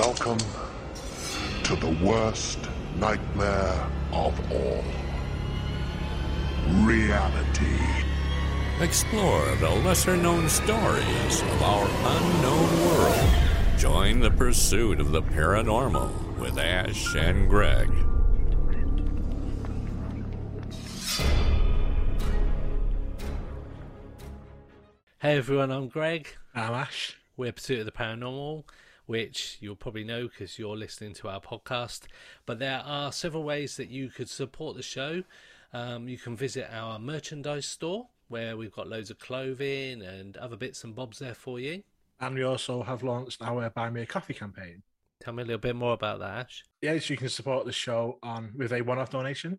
Welcome to the worst nightmare of all. Reality. Explore the lesser known stories of our unknown world. Join the pursuit of the paranormal with Ash and Greg. Hey everyone, I'm Greg. I'm Ash. We're Pursuit of the Paranormal, which you'll probably know because you're listening to our podcast. But there are several ways that you could support the show. Um, you can visit our merchandise store where we've got loads of clothing and other bits and bobs there for you. And we also have launched our Buy Me a Coffee campaign. Tell me a little bit more about that, Ash. Yes, you can support the show on with a one-off donation,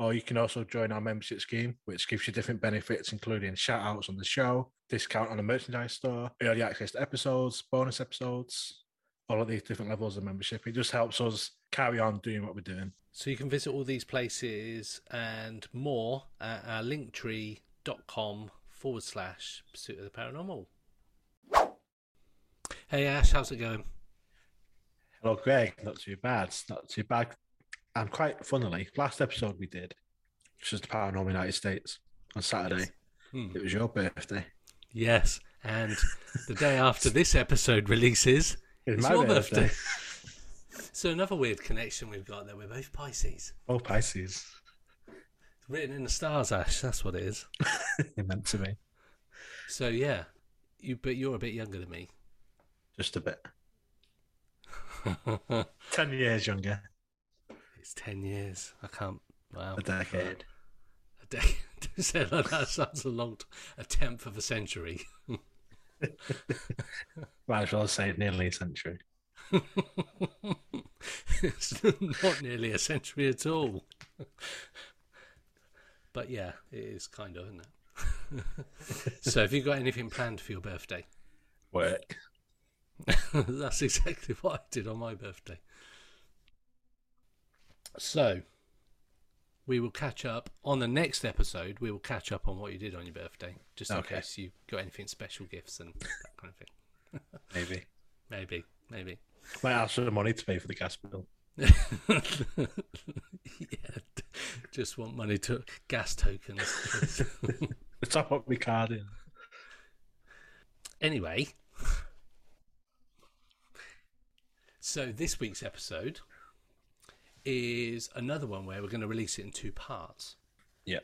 or you can also join our membership scheme, which gives you different benefits, including shout-outs on the show, discount on the merchandise store, early access to episodes, bonus episodes, all of these different levels of membership. It just helps us carry on doing what we're doing. So you can visit all these places and more at our linktree.com forward slash pursuit of the paranormal. Hey Ash, how's it going? Hello, Greg. Not too bad. Not too bad. And quite funnily, last episode we did, which was the Paranormal United States on Saturday. Hmm. It was your birthday. Yes, and the day after this episode releases, It's it's my your birthday. birthday. So another weird connection we've got there. We're both Pisces. Oh, Pisces. It's written in the stars, Ash. That's what it is. it meant to be. So yeah, you but you're a bit younger than me. Just a bit. 10 years younger. It's ten years. I can't. Wow. A decade. A decade. To say it like that sounds a long. T- a tenth of a century. Might as well say nearly a century. it's not nearly a century at all. But yeah, it is kind of, isn't it? so, have you got anything planned for your birthday? Work. That's exactly what I did on my birthday. So, we will catch up on the next episode. We will catch up on what you did on your birthday, just in case you got anything special gifts and that kind of thing. Maybe. Maybe, maybe. Might ask for the money to pay for the gas bill. yeah, just want money to gas tokens. Top up my card in. anyway, so this week's episode is another one where we're going to release it in two parts. Yeah.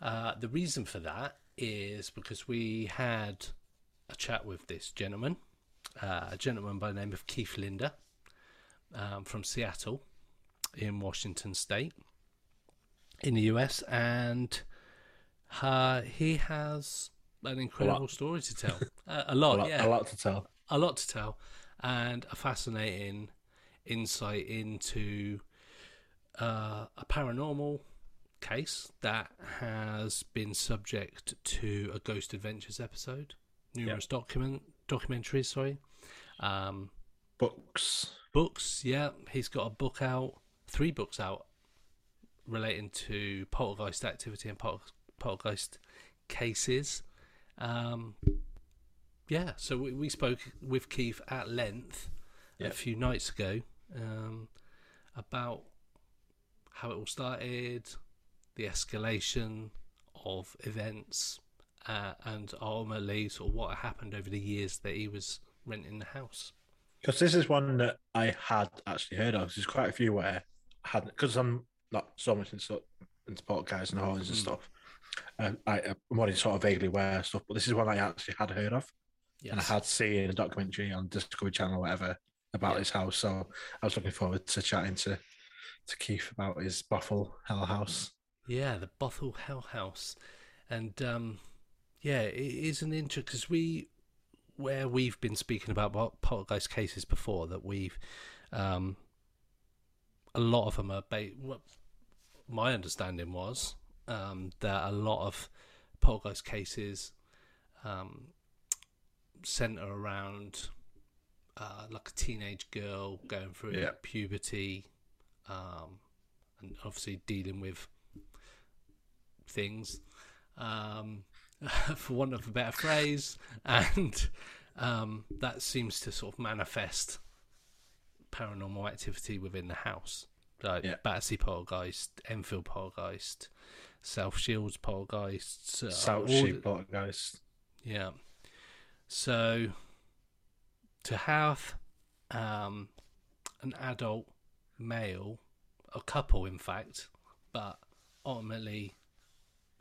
Uh, the reason for that is because we had a chat with this gentleman, uh, a gentleman by the name of Keith Linder um, from Seattle in Washington State in the US, and uh, he has an incredible story to tell. Uh, a A lot, lot, yeah, a lot to tell. a lot to tell, and a fascinating insight into uh, a paranormal case that has been subject to a Ghost Adventures episode, numerous document documentaries. Sorry, um, Books. books. Yeah, he's got a book out, three books out relating to poltergeist activity and pol- poltergeist cases. Um, yeah, so we, we spoke with Keith at length a few nights ago um, about how it all started, the escalation of events, uh, and ultimately sort of what happened over the years that he was renting the house. Because this is one that I had actually heard of. There's quite a few where I hadn't, because I'm not so much into, into podcasts and and Mm. stuff. Um, I, I'm only sort of vaguely aware of stuff, but this is one I actually had heard of. and I had seen a documentary on Discovery Channel or whatever about his house. So I was looking forward to chatting to to Keith about his Bothell Hell House. Yeah, the Bothell Hell House, and um, yeah, it is an interest because we, where we've been speaking about pol- poltergeist cases before, that we've, um, a lot of them are. Ba- what my understanding was um, that a lot of poltergeist cases um, center around uh, like a teenage girl going through Yeah. puberty, um, and obviously dealing with things, um, for want of a better phrase, and um, that seems to sort of manifest paranormal activity within the house, like Yeah. Batsy Poltergeist, Enfield Poltergeist, South Shields Poltergeist, uh, South Sheep the- yeah. So to have um, an adult male, a couple in fact, but ultimately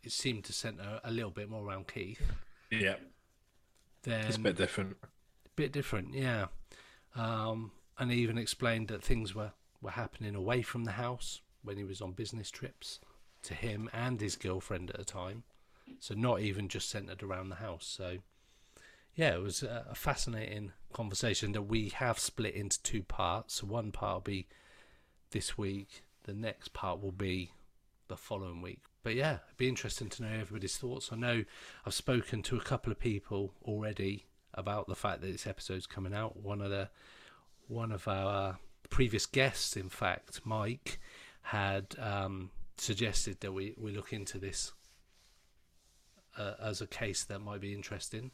it seemed to centre a little bit more around Keith. Yeah, Then it's a bit different. bit different, yeah. Um, and he even explained that things were, were happening away from the house when he was on business trips to him and his girlfriend at a time. So not even just centered around the house. So yeah, it was a, fascinating conversation that we have split into two parts. One part will be this week. The next part will be the following week. But yeah, it'd be interesting to know everybody's thoughts. I know I've spoken to a couple of people already about the fact that this episode's coming out. One of the one of our previous guests, in fact, Mike, had um, suggested that we, we look into this uh, as a case that might be interesting.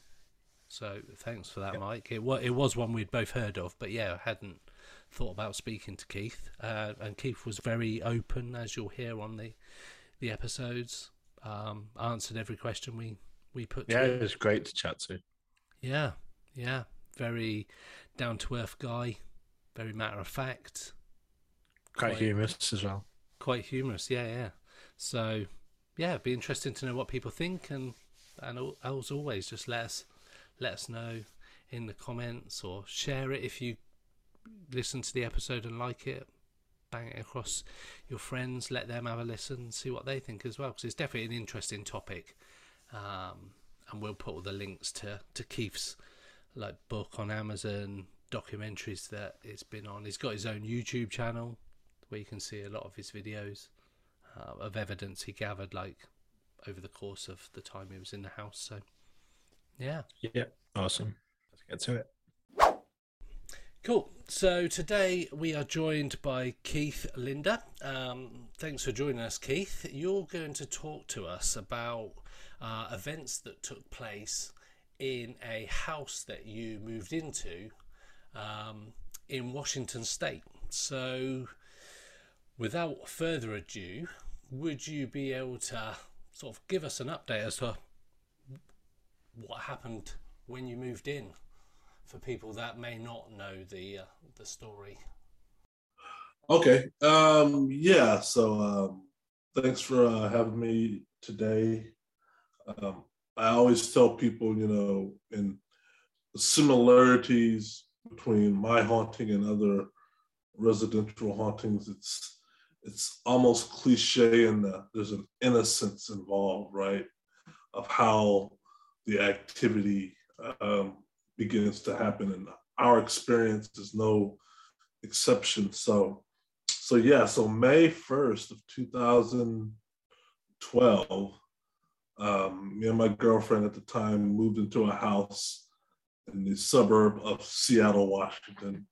So thanks for that, Mike. It was it was one we'd both heard of, but yeah, I hadn't thought about speaking to Keith, uh, and Keith was very open, as you'll hear on the the episodes. Um, answered every question we we put. Yeah, it was great to chat to. Yeah, yeah. Very down to earth guy, very matter of fact, Quite Quite- humorous as well. quite humorous. Yeah, yeah. So, yeah, it'd be interesting to know what people think, and and as always, just let us let us know in the comments or share it if you listen to the episode and like it. Bang it across your friends, let them have a listen, see what they think as well, because it's definitely an interesting topic. Um, and we'll put all the links to to Keith's like book on Amazon, documentaries that it's been on. He's got his own YouTube channel where you can see a lot of his videos uh, of evidence he gathered like over the course of the time he was in the house. So, yeah, Yeah, awesome. Let's get to it. cool. So today we are joined by Keith Linder. Um, thanks for joining us, Keith. You're going to talk to us about uh, events that took place in a house that you moved into um, in Washington State. So, without further ado, would you be able to sort of give us an update as to what happened when you moved in for people that may not know the uh, the story? Okay. Um, yeah. So um, thanks for uh, having me today. Um, I always tell people, you know, in similarities between my haunting and other residential hauntings, it's it's almost cliche in that there's an innocence involved, right? Of how the activity um, begins to happen, and our experience is no exception. So, so yeah, so May 1st of 2012, um, me and my girlfriend at the time moved into a house in the suburb of Seattle, Washington,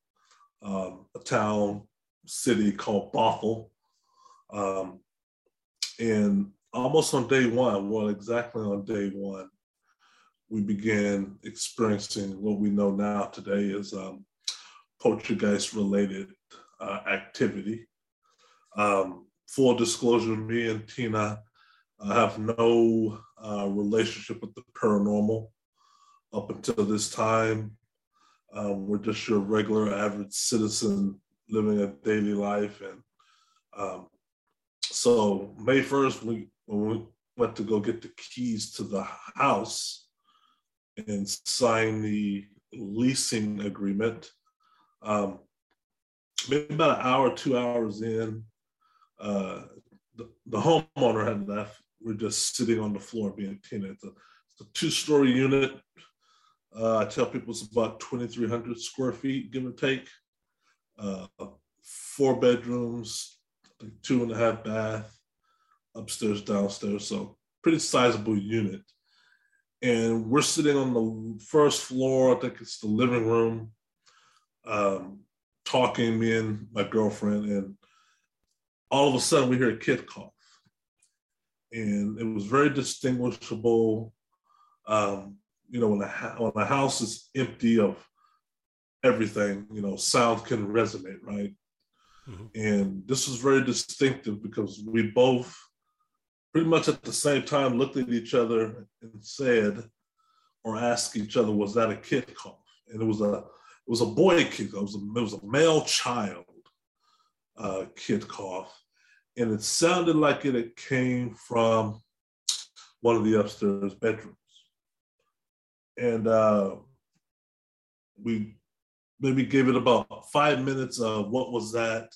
um, a town, city called Bothell. Um, and almost on day one, well, exactly on day one, we began experiencing what we know now today is um, poltergeist related uh, activity. Um, full disclosure, me and Tina uh, have no uh, relationship with the paranormal up until this time. Um, we're just your regular average citizen living a daily life. And um, so May 1st, we, when we went to go get the keys to the house and sign the leasing agreement, um, maybe about an hour, two hours in, uh, the, the homeowner had left. We're just sitting on the floor being Tina. It's a, a two-story unit. Uh, I tell people it's about 2,300 square feet, give or take. Uh, four bedrooms, two and a half bath, upstairs, downstairs. So pretty sizable unit. And we're sitting on the first floor. I think it's the living room. Um, talking, me and my girlfriend, and all of a sudden we hear a kid cough. And it was very distinguishable. Um, you know, when the, when the house is empty of everything, you know, sound can resonate, right? Mm-hmm. And this was very distinctive because we both pretty much at the same time looked at each other and said or asked each other, was that a kid cough? And it was a it was a boy kid, it was a, it was a male child uh, kid cough. And it sounded like it, it came from one of the upstairs bedrooms. And uh, we maybe gave it about five minutes of what was that,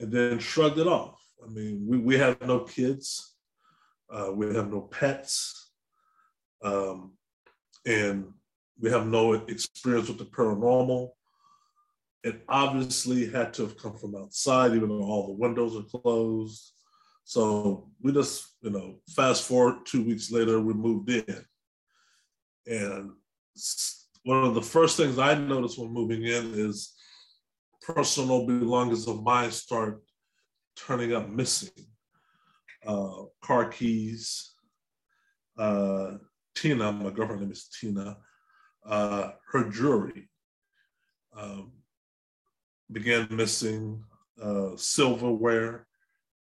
and then shrugged it off. I mean, we, we have no kids. Uh, we have no pets, um, and we have no experience with the paranormal. It obviously had to have come from outside, even though all the windows are closed. So we just, you know, fast forward two weeks later, we moved in. And one of the first things I noticed when moving in is personal belongings of mine start turning up missing uh, car keys. Uh, Tina, my girlfriend name is Tina, uh, her jewelry um, began missing, uh, silverware.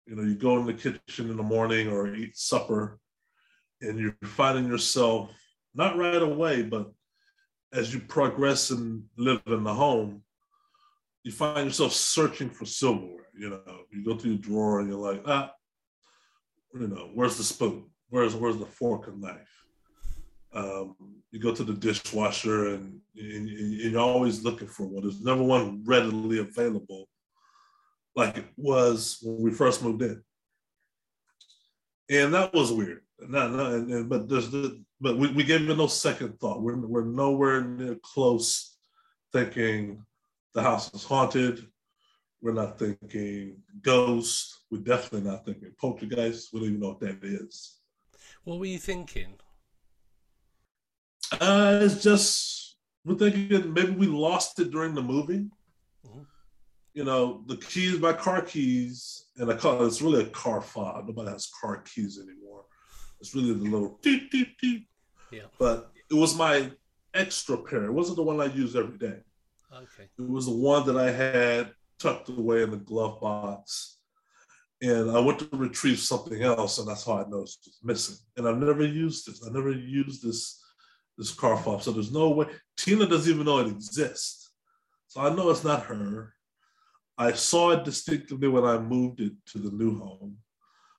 You know, you go in the kitchen in the morning or eat supper, and you're finding yourself not right away, but as you progress and live in the home, you find yourself searching for silverware. You know, you go through your drawer and you're like, ah, you know, where's the spoon? Where's where's the fork and knife? Um, you go to the dishwasher and, and, and, you're always looking for one. There's never one readily available like it was when we first moved in. And that was weird. Not, not, and, and, but there's the, but we, we gave it no second thought. We're, we're nowhere near close thinking the house is haunted. We're not thinking ghost. We're definitely not thinking poltergeist. We don't even know what that is. What were you thinking? Uh, it's just we're thinking maybe we lost it during the movie. Mm-hmm. You know, the keys, my car keys, and I call it, it's really a car fob. Nobody has car keys anymore. It's really the little deep, deep, deep. Yeah. But it was my extra pair. It wasn't the one I use every day. Okay. It was the one that I had tucked away in the glove box. And I went to retrieve something else, and that's how I noticed it was missing. And I've never used this. I never used this this car fob. So there's no way. Tina doesn't even know it exists. So I know it's not her. I saw it distinctly when I moved it to the new home,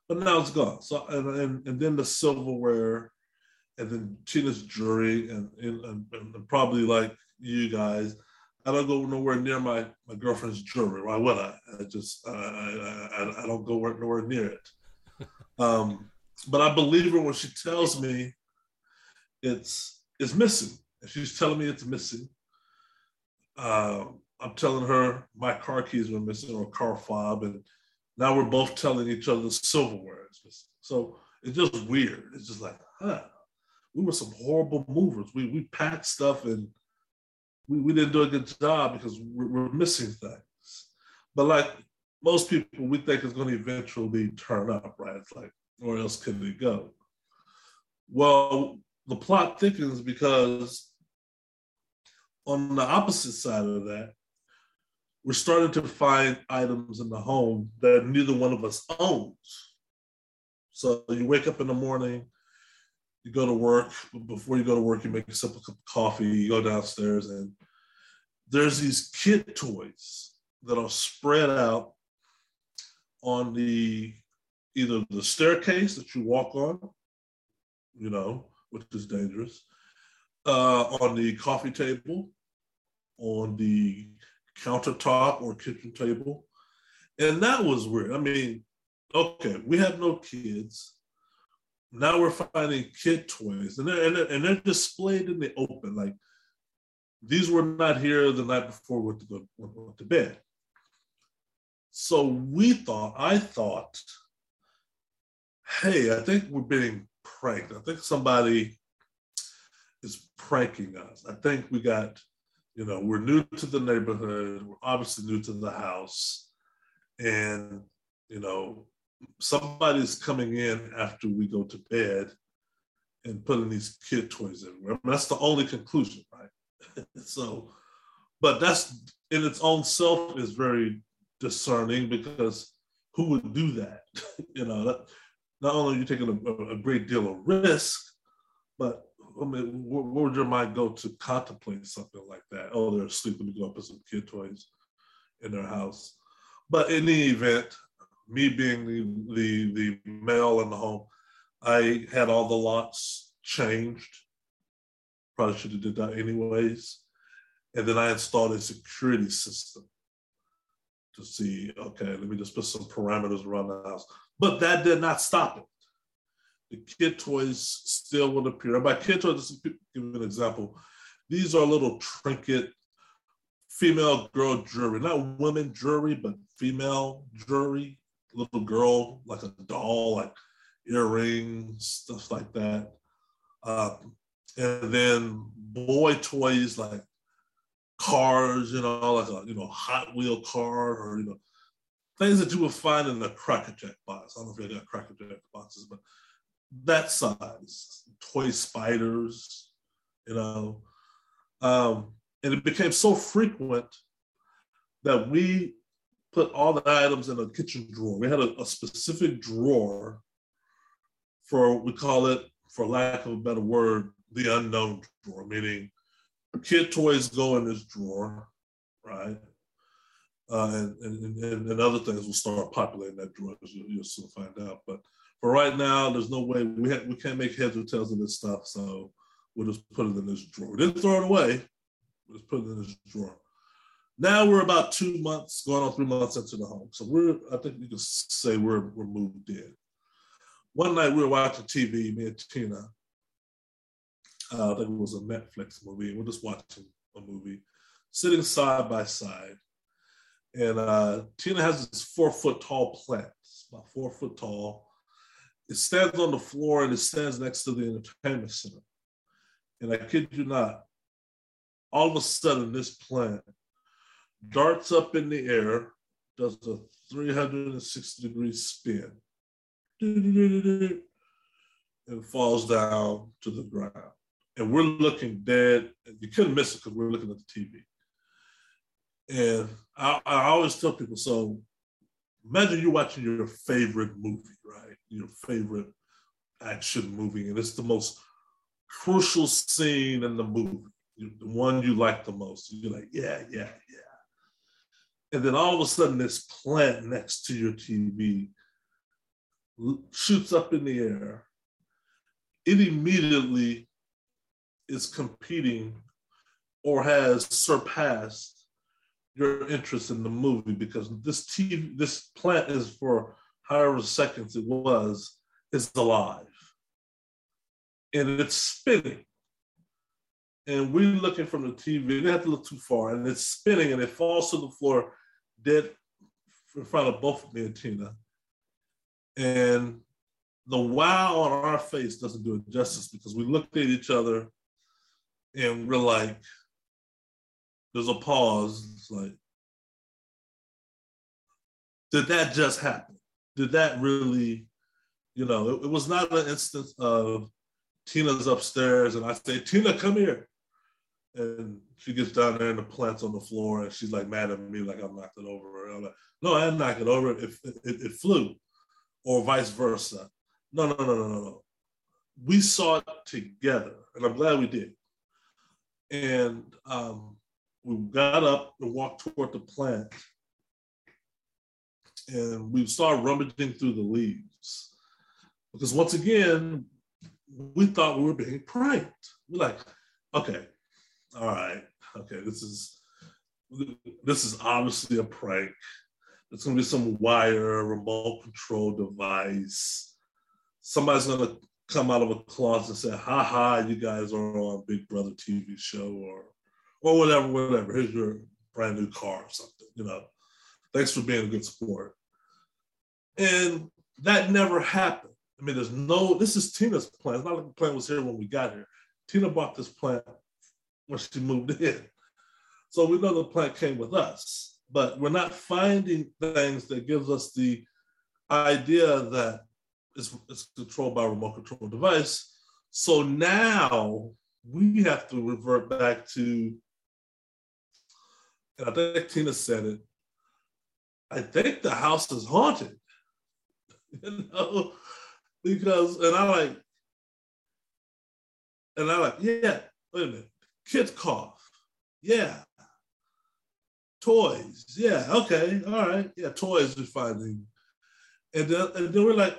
but now it's gone. So and and, and then the silverware, and then Tina's jewelry, and, and, and probably like you guys, I don't go nowhere near my, my girlfriend's jewelry. Why would I? I just I, I, I don't go nowhere near it. Um, but I believe her when she tells me it's it's missing. And she's telling me it's missing. Uh, I'm telling her my car keys were missing or car fob, and now we're both telling each other the silverware is missing. So it's just weird. It's just like, huh, we were some horrible movers. We we packed stuff and we, we didn't do a good job because we're, we're missing things. But like most people, we think it's going to eventually turn up, right? It's like, where else can it go? Well, the plot thickens because on the opposite side of that, we're starting to find items in the home that neither one of us owns. So you wake up in the morning, you go to work. Before you go to work, you make yourself a cup of coffee, you go downstairs, and there's these kid toys that are spread out on the either the staircase that you walk on, you know, which is dangerous, uh, on the coffee table, on the countertop or kitchen table. And that was weird. I mean, okay, we have no kids now we're finding kid toys and they're, and they're, and they're displayed in the open. Like these were not here the night before we went to, go, went to bed. So we thought i thought hey i think we're being pranked. I think somebody is pranking us. I think we got you know we're new to the neighborhood. We're obviously new to the house. And you know somebody's coming in after we go to bed and putting these kid toys everywhere. I mean, that's the only conclusion, right? so but that's in its own self is very discerning because who would do that? you know, that, not only are you taking a, a, great deal of risk, but I mean, where, would your mind go to contemplate something like that? Oh, they're asleep. Let me go up with some kid toys in their house. But in the event, me being the, the, the male in the home, I had all the locks changed. Probably should have did that anyways. And then I installed a security system to see, okay, let me just put some parameters around the house. But that did not stop it. The kid toys still would appear. And by kid toys, just to give an example, these are little trinket female girl jewelry, not women jewelry, but female jewelry, little girl, like a doll, like earrings, stuff like that. Um, and then boy toys like cars, you know, like a you know Hot Wheel car or you know things that you would find in a Cracker Jack box. I don't know if you got Cracker Jack boxes, but that size, toy spiders, you know. Um, and it became so frequent that we put all the items in a kitchen drawer. We had a, a specific drawer for, we call it, for lack of a better word, the unknown drawer, meaning kid toys go in this drawer, right? Uh, and, and, and, other things will start populating that drawer, as you'll, you'll soon find out. But for right now, there's no way we ha- we can't make heads or tails of this stuff, so we'll just put it in this drawer. We didn't throw it away. We just put it in this drawer. Now we're about two months, going on three months into the home. So we're, I think you can say we're we're moved in. One night we were watching TV, me and Tina, uh, I think it was a Netflix movie. We're just watching a movie, sitting side by side. And uh, Tina has this four foot tall plant, it's about four foot tall. It stands on the floor and it stands next to the entertainment center. And I kid you not, all of a sudden, this plant darts up in the air, does a 360 degree spin, and falls down to the ground and we're looking dead. You couldn't miss it because we're looking at the TV. And I, I, always tell people, so imagine you're watching your favorite movie, right? Your favorite action movie, and it's the most crucial scene in the movie, the one you like the most. You're like, yeah, yeah, yeah. And then all of a sudden, this plant next to your TV shoots up in the air. It immediately is competing or has surpassed your interest in the movie because this TV, this plant is for however seconds it was, is alive. And it's spinning. And we're looking from the TV, they have to look too far, and it's spinning and it falls to the floor dead in front of both of me and Tina. And the wow on our face doesn't do it justice because we looked at each other and we're like, there's a pause. It's like, did that just happen? Did that really, you know, it, it was not an instance of Tina's upstairs and I say, Tina, come here. And she gets down there and the plant's on the floor and she's like mad at me, like I'm knocked it over. I'm like, no, I didn't knock it over. It, it, it flew, or vice versa. No, no, no, no, no, no. We saw it together, and I'm glad we did. And um, we got up and walked toward the plant. And we started rummaging through the leaves. Because once again, we thought we were being pranked. We're like, okay, all right, okay, this is this is obviously a prank. It's gonna be some wire, remote control device. Somebody's gonna come out of a closet and say, ha ha, you guys are on Big Brother TV show or or whatever, whatever. Here's your brand new car or something, you know. Thanks for being a good sport. And that never happened. I mean, there's no, this is Tina's plan. It's not like the plan was here when we got here. Tina bought this plant when she moved in. So we know the plant came with us, but we're not finding things that gives us the idea that it's, it's controlled by a remote control device. So now we have to revert back to and I think Tina said it. I think the house is haunted. you know, because and I like, and I like, yeah, wait a minute, cough, yeah, toys, yeah, okay, all right, yeah, toys is finding, and then and then we're like,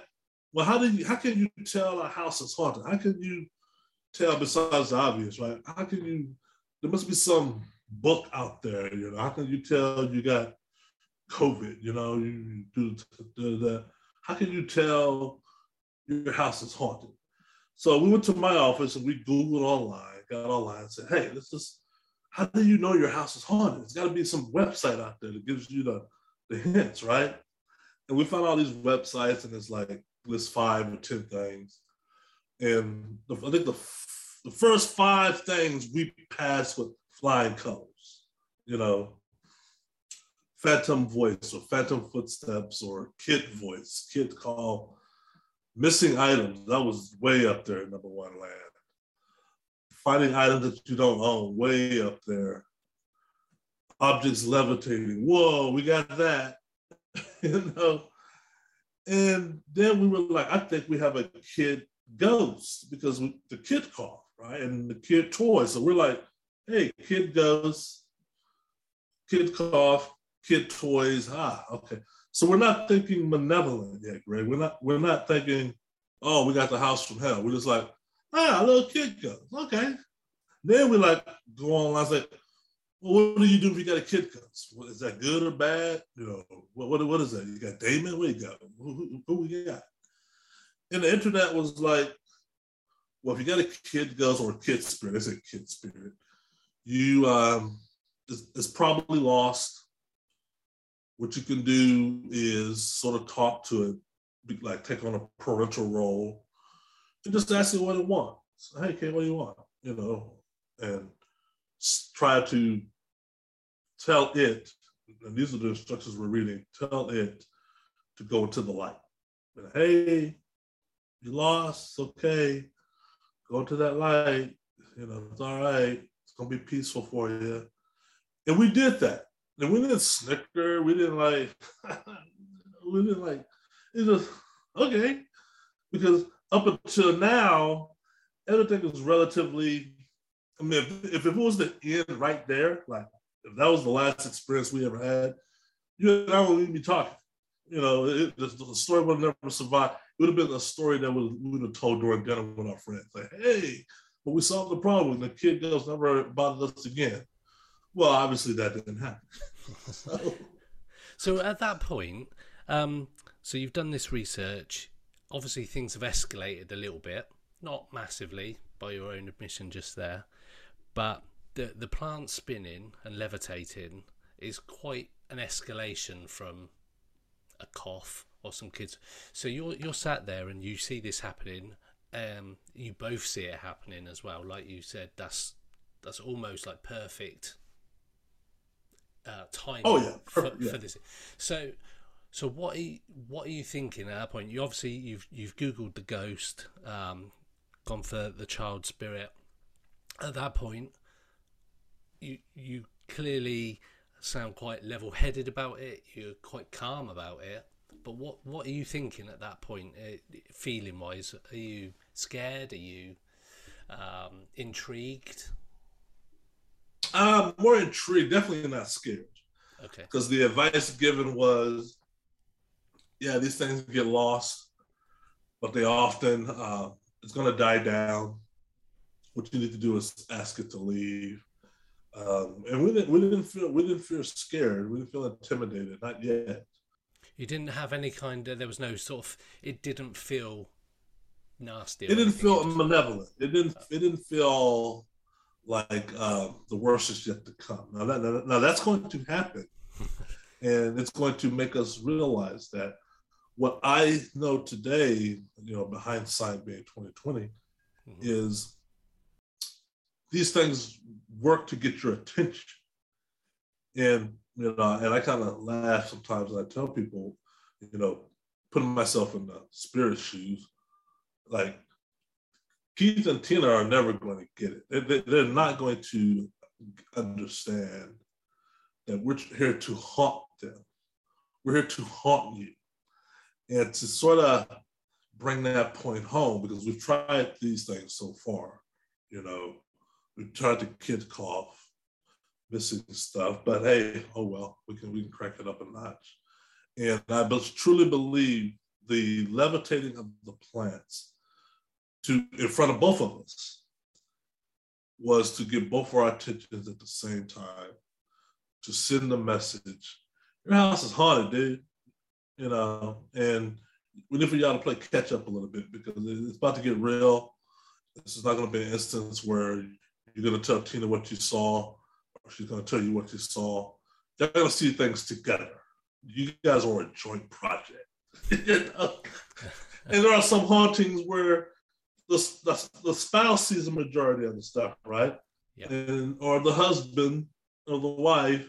well, how do you, how can you tell a house is haunted? How can you tell besides the obvious, right? How can you? There must be some book out there, you know. How can you tell you got COVID? You know, you do the. How can you tell your house is haunted? So we went to my office and we Googled online, got online, and said, "Hey, this is. How do you know your house is haunted? It's got to be some website out there that gives you the the hints, right?" And we found all these websites, and it's like list five or ten things. And the, I think the the first five things we passed with flying colors. You know, phantom voice or phantom footsteps or kid voice, kid call, missing items. That was way up there number one land. Finding items that you don't own, way up there. Objects levitating. Whoa, we got that. you know. And then we were like, I think we have a kid ghost because we, the kid cough, right? And the kid toys. So we're like, hey, kid ghost, kid cough, kid toys. Ah, okay. So we're not thinking malevolent yet, Greg. We're not we're not thinking, oh, we got the house from hell. We're just like, ah, a little kid ghost. Okay. Then we like go on. I was like, well, what do you do if you got a kid ghost? Is that good or bad? You know, what what, what is that? You got Damon? What you got? Who, who, who we got? And the internet was like, well, if you got a kid ghost or a kid spirit, it's a kid spirit, you um, it's, it's probably lost. What you can do is sort of talk to it, like take on a parental role, just ask it what it wants. Hey, kid, what do you want? You know, and try to tell it, and these are the instructions we're reading, tell it to go into the light. And, hey, you lost, okay. Go to that light. You know, it's all right. It's gonna be peaceful for you. And we did that. And we didn't snicker. We didn't like. we didn't like. It just okay, because up until now, everything was relatively. I mean, if, if it was the end right there, like if that was the last experience we ever had, you and I wouldn't be talking. You know, it, the, the story would never survive it would have been a story that we would have told during dinner with our friends. Like, hey, but we solved the problem. The kid girls never bothered us again. Well, obviously that didn't happen. so. so at that point, um, so you've done this research. Obviously, things have escalated a little bit, not massively by your own admission just there, but the the plant spinning and levitating is quite an escalation from a cough or some kids. So you're you're sat there and you see this happening. Um, you both see it happening as well. Like you said, that's that's almost like perfect uh, time. Oh yeah, for, yeah. for this. So so what are you, what are you thinking at that point? You obviously you've you've googled the ghost, um, gone for the child spirit. At that point, you you clearly sound quite level headed about it. You're quite calm about it. But what what are you thinking at that point, uh, feeling wise? Are you scared? Are you um, intrigued? Um, more intrigued. Definitely not scared. Okay. Because the advice given was, yeah, these things get lost, but they often uh, it's going to die down. What you need to do is ask it to leave. Um, and we didn't we didn't feel we didn't feel scared. We didn't feel intimidated. Not yet. You didn't have any kind of. There was no sort of. It didn't feel nasty. It didn't feel just, malevolent. It didn't. It didn't feel like uh, the worst is yet to come. Now that now, now that's going to happen, and it's going to make us realize that what I know today, you know, behind sign being 2020, mm-hmm. is these things work to get your attention. And you know, and I kind of laugh sometimes. I tell people, you know, putting myself in the spirit shoes, like Keith and Tina are never going to get it. They, are not going to understand that we're here to haunt them. We're here to haunt you. And to sort of bring that point home, because we've tried these things so far, you know, we've tried the kid cough, missing stuff, but hey, oh well, we can we can crank it up a notch. And I truly believe the levitating of the plants to in front of both of us was to get both our attentions at the same time, to send a message. Your house is haunted, dude. You know, and we need for y'all to play catch up a little bit because it's about to get real. This is not going to be an instance where you're going to tell Tina what you saw, or she's going to tell you what you saw. You're going to see things together. You guys are a joint project. you know? and there are some hauntings where the, the, the spouse sees the majority of the stuff, right? Yeah. And or the husband or the wife,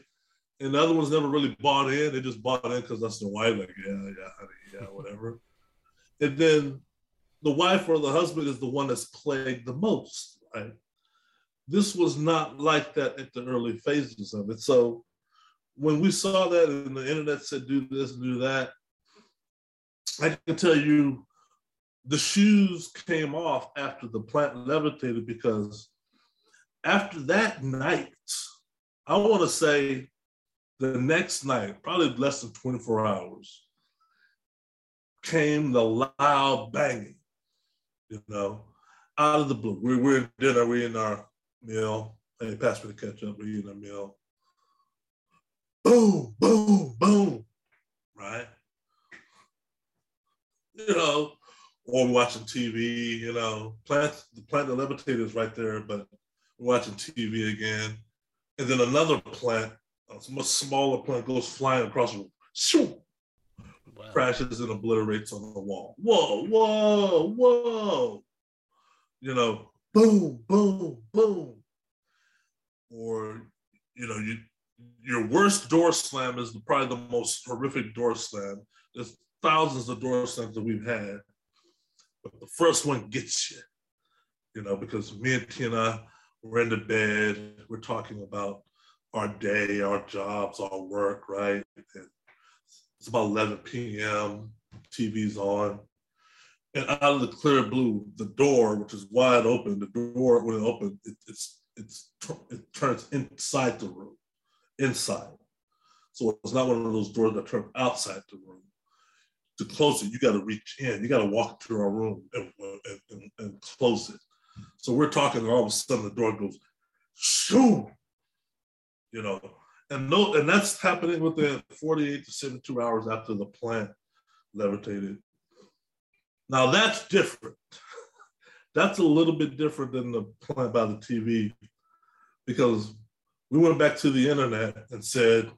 and the other ones never really bought in. They just bought in because that's the wife, like, yeah, yeah, honey, yeah, whatever. and then the wife or the husband is the one that's plagued the most, right? This was not like that at the early phases of it. So when we saw that and the internet said do this, do that, I can tell you the shoes came off after the plant levitated because after that night, I want to say the next night, probably less than 24 hours, came the loud banging, you know, out of the blue. We, we're in dinner, we're in our meal. Hey, pass me the ketchup, we're eating our meal. Boom, boom, boom, right? You know, or watching TV, you know, plant the plant the levitator is right there, but we're watching TV again. And then another plant, a much smaller plant, goes flying across the room, shoo, wow. crashes and obliterates on the wall. Whoa, whoa, whoa. You know, boom, boom, boom. Or, you know, you your worst door slam is probably the most horrific door slam. There's thousands of door slams that we've had but the first one gets you, you know, because me and Tina, we're in the bed, we're talking about our day, our jobs, our work, right? And it's about 11 p.m., TV's on. And out of the clear blue, the door, which is wide open, the door, when it opens, it, it's, it's, it turns inside the room, inside. So it's not one of those doors that turn outside the room to close it, you got to reach in. You got to walk through our room and, and, and, close it. So we're talking, and all of a sudden the door goes, shoo, you know, and no, and that's happening within 48 to 72 hours after the plant levitated. Now that's different. that's a little bit different than the plant by the TV because we went back to the internet and said,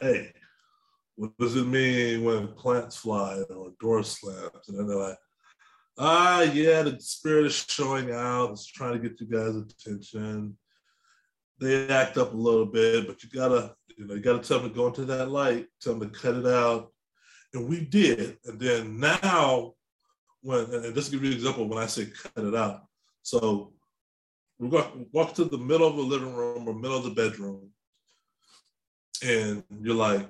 hey, what does it mean when plants fly or door slams? And then they're like, ah, yeah, the spirit is showing out. It's trying to get you guys' attention. They act up a little bit, but you gotta, you know, you gotta tell them to go into that light, tell them to cut it out. And we did. And then now, when, and just give you an example, when I say cut it out. So we walk to the middle of the living room or middle of the bedroom, and you're like,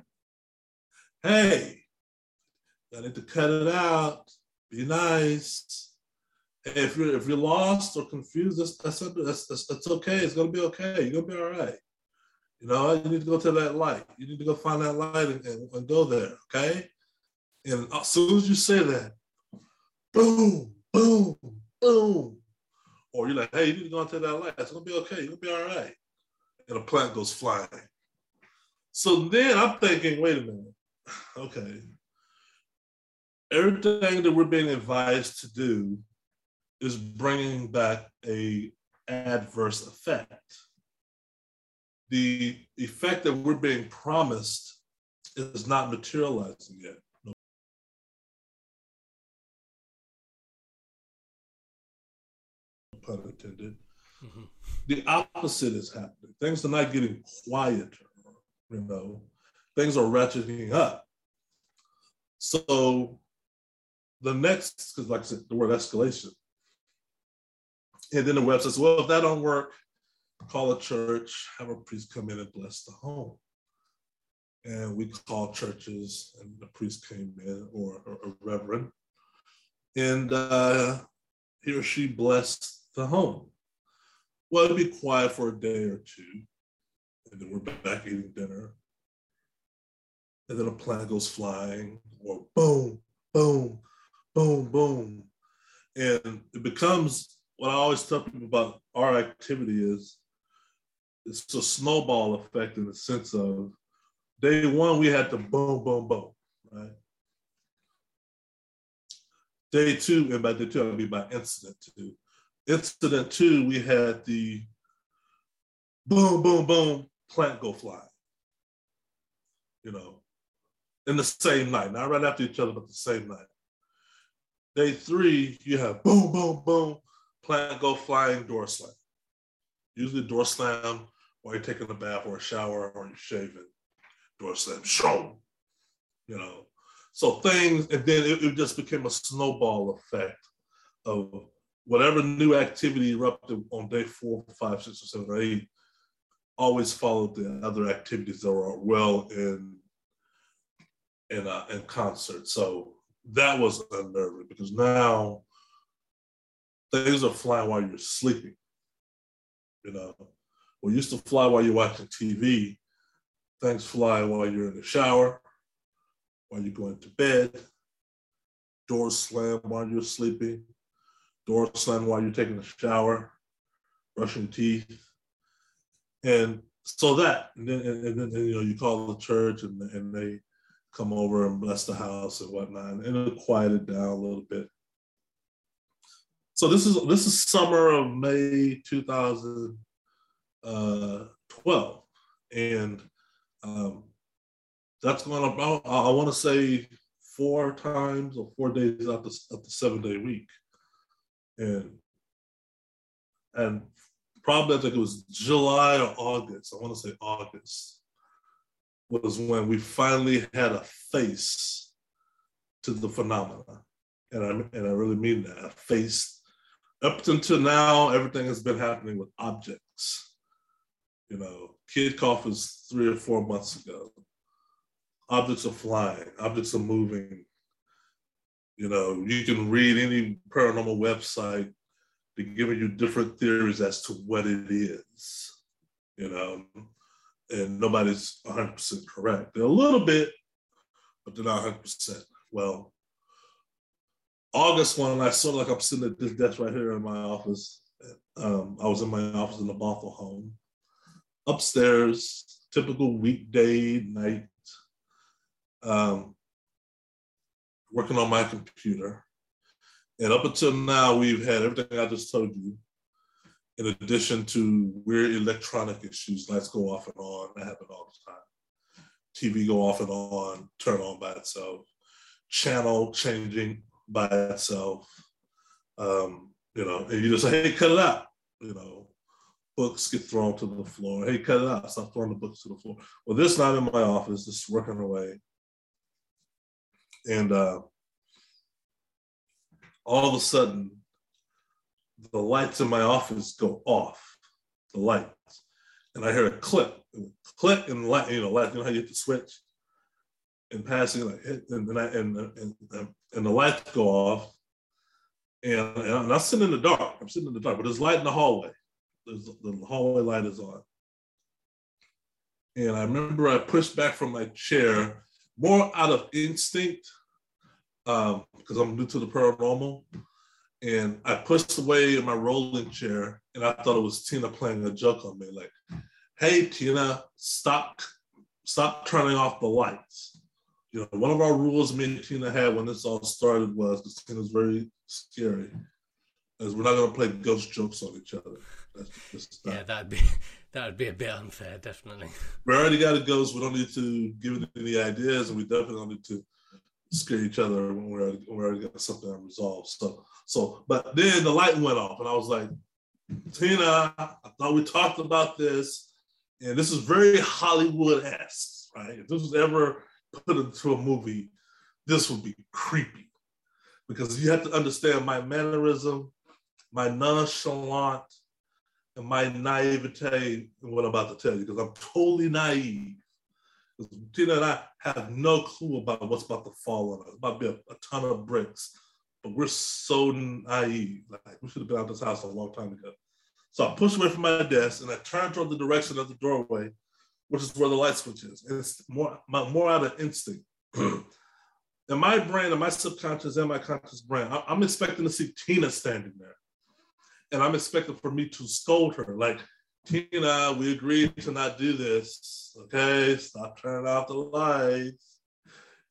hey, I need to cut it out. Be nice. If you're if you're lost or confused, that's that's, that's, that's, okay. It's gonna be okay. You're gonna be all right. You know, you need to go to that light. You need to go find that light and, and, and go there. Okay. And as soon as you say that, boom, boom, boom. Or you're like, hey, you need to go into that light. It's gonna be okay. You're gonna be all right. And a plant goes flying. So then I'm thinking, wait a minute okay. Everything that we're being advised to do is bringing back a adverse effect. The effect that we're being promised is not materializing yet. Pun intended. Mm-hmm. The opposite is happening. Things are not getting quieter, you know things are ratcheting up. So the next, because like I said, the word escalation. And then the web says, well, if that don't work, call a church, have a priest come in and bless the home. and we called churches, and the priest came in, or, or a reverend, and uh, he or she blessed the home. Well, it'd be quiet for a day or two, and then we're back eating dinner. And then a plant goes flying, or boom, boom, boom, boom. And it becomes what I always tell people about our activity is it's a snowball effect in the sense of day one, we had the boom, boom, boom, right? Day two, and by day two, I mean by incident two. Incident two, we had the boom, boom, boom, plant go fly. You know, in the same night, not right after each other, but the same night. Day three, you have boom, boom, boom, plant go flying, door slam. Usually door slam while you're taking a bath or a shower or you're shaving. Door slam, show. You know, so things, and then it, it just became a snowball effect of whatever new activity erupted on day four, five, six, or seven, or eight, always followed the other activities that were well in in uh, in concert. So that was unnerving because now things are flying while you're sleeping. You know, we used to fly while you're watching TV. Things fly while you're in the shower, while you're going to bed. Doors slam while you're sleeping. Doors slam while you're taking a shower, brushing teeth, and so that, and then, and then and, you know you call the church and, and they come over and bless the house and whatnot, and it'll quiet it down a little bit. So this is this is summer of May 2012, and um, that's going about I want to say four times or four days out the, of the seven day week, and and probably I think it was July or August. I want to say August was when we finally had a face to the phenomena. And I, and I really mean that, a face. Up until now, everything has been happening with objects. You know, kid cough was three or four months ago. Objects are flying, objects are moving. You know, you can read any paranormal website, they're giving you different theories as to what it is. You know, and nobody's 100% correct. They're a little bit, but they're not 100%. Well, August one, I of like I'm sitting at this desk right here in my office. Um, I was in my office in the Bothell home. Upstairs, typical weekday night, um, working on my computer. And up until now, we've had everything I just told you in addition to weird electronic issues, lights go off and on. That happen all the time. TV go off and on, turn on by itself. Channel changing by itself. Um, you know, and you just say, "Hey, cut it out." You know, books get thrown to the floor. Hey, cut it out. Stop throwing the books to the floor. Well, this not in my office. Just working away, and uh, all of a sudden, the lights in my office go off, the lights, and I hear a click, click, and light, you know, light, you know how you hit the switch, and passing like hit, and then I, and, and and the lights go off, and, and I'm sitting in the dark. I'm sitting in the dark, but there's light in the hallway. There's, the hallway light is on. And I remember I pushed back from my chair more out of instinct because um, I'm new to the paranormal and I pushed away in my rolling chair, and I thought it was Tina playing a joke on me, like, "Hey, Tina, stop, stop turning off the lights." You know, one of our rules me and Tina had when this all started was because Tina's very scary, is we're not going to play ghost jokes on each other. yeah, that'd be that'd be a bit unfair, definitely. We already got a ghost. We don't need to give it any ideas, and we definitely don't need to scare each other when we're already, we're already got something unresolved. So so, but then the light went off, and I was like, Tina, I thought we talked about this, and this is very Hollywood esque, right? If this was ever put into a movie, this would be creepy because you have to understand my mannerism, my nonchalant, and my naivete in what I'm about to tell you, because I'm totally naive Tina and I have no clue about what's about to fall on us. It's about to be a, a ton of bricks, but we're so naive. Like we should have been out of this house a long time ago. So I push away from my desk and I turn toward the direction of the doorway, which is where the light switch is. It's more, more out of instinct. in my brain, in my subconscious and my conscious brain, I, I'm expecting to see Tina standing there. And I'm expecting for me to scold her, like, Tina, we agreed to not do this. Okay, stop turning off the lights.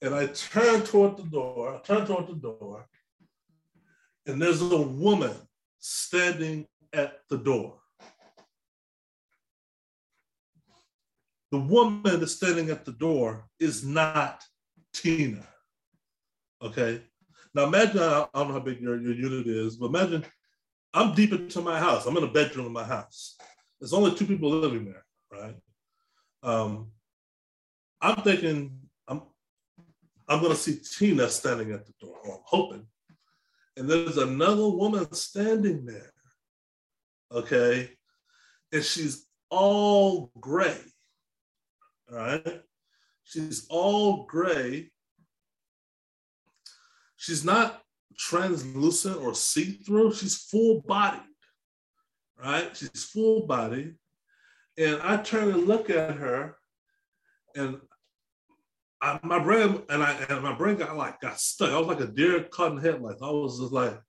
And I turn toward the door, I turn toward the door, and there's a woman standing at the door. The woman that's standing at the door is not Tina. Okay. Now imagine, I don't know how big your, your unit is, but imagine I'm deep into my house. I'm in a bedroom in my house. There's only two people living there, right? Um, I'm thinking I'm I'm gonna see Tina standing at the door, or I'm hoping. And there's another woman standing there. Okay. And she's all gray. Right. She's all gray. She's not translucent or see-through. She's full bodied right? She's full body. And I turn and look at her, and I, my brain and I and my brain got like got stuck. I was like a deer caught in headlights. I was just like,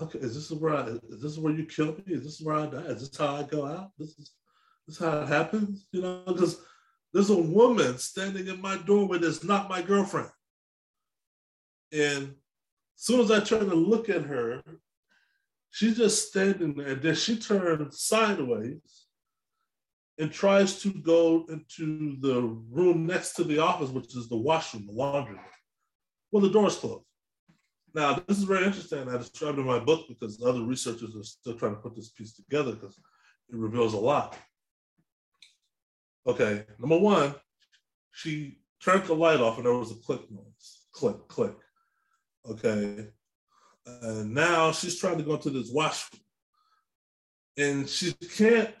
okay, is this where I, is this where you kill me? Is this where I die? Is this how I go out? This is this is how it happens, you know? Because there's a woman standing in my doorway that's not my girlfriend. And as soon as I turn to look at her, She's just standing there, and then she turns sideways and tries to go into the room next to the office, which is the washroom, the laundry room. Well, the door's closed. Now, this is very interesting. I described in my book because other researchers are still trying to put this piece together because it reveals a lot. Okay, number one, she turned the light off and there was a click noise. Click, click. Okay. And now she's trying to go into this washroom. And she can't,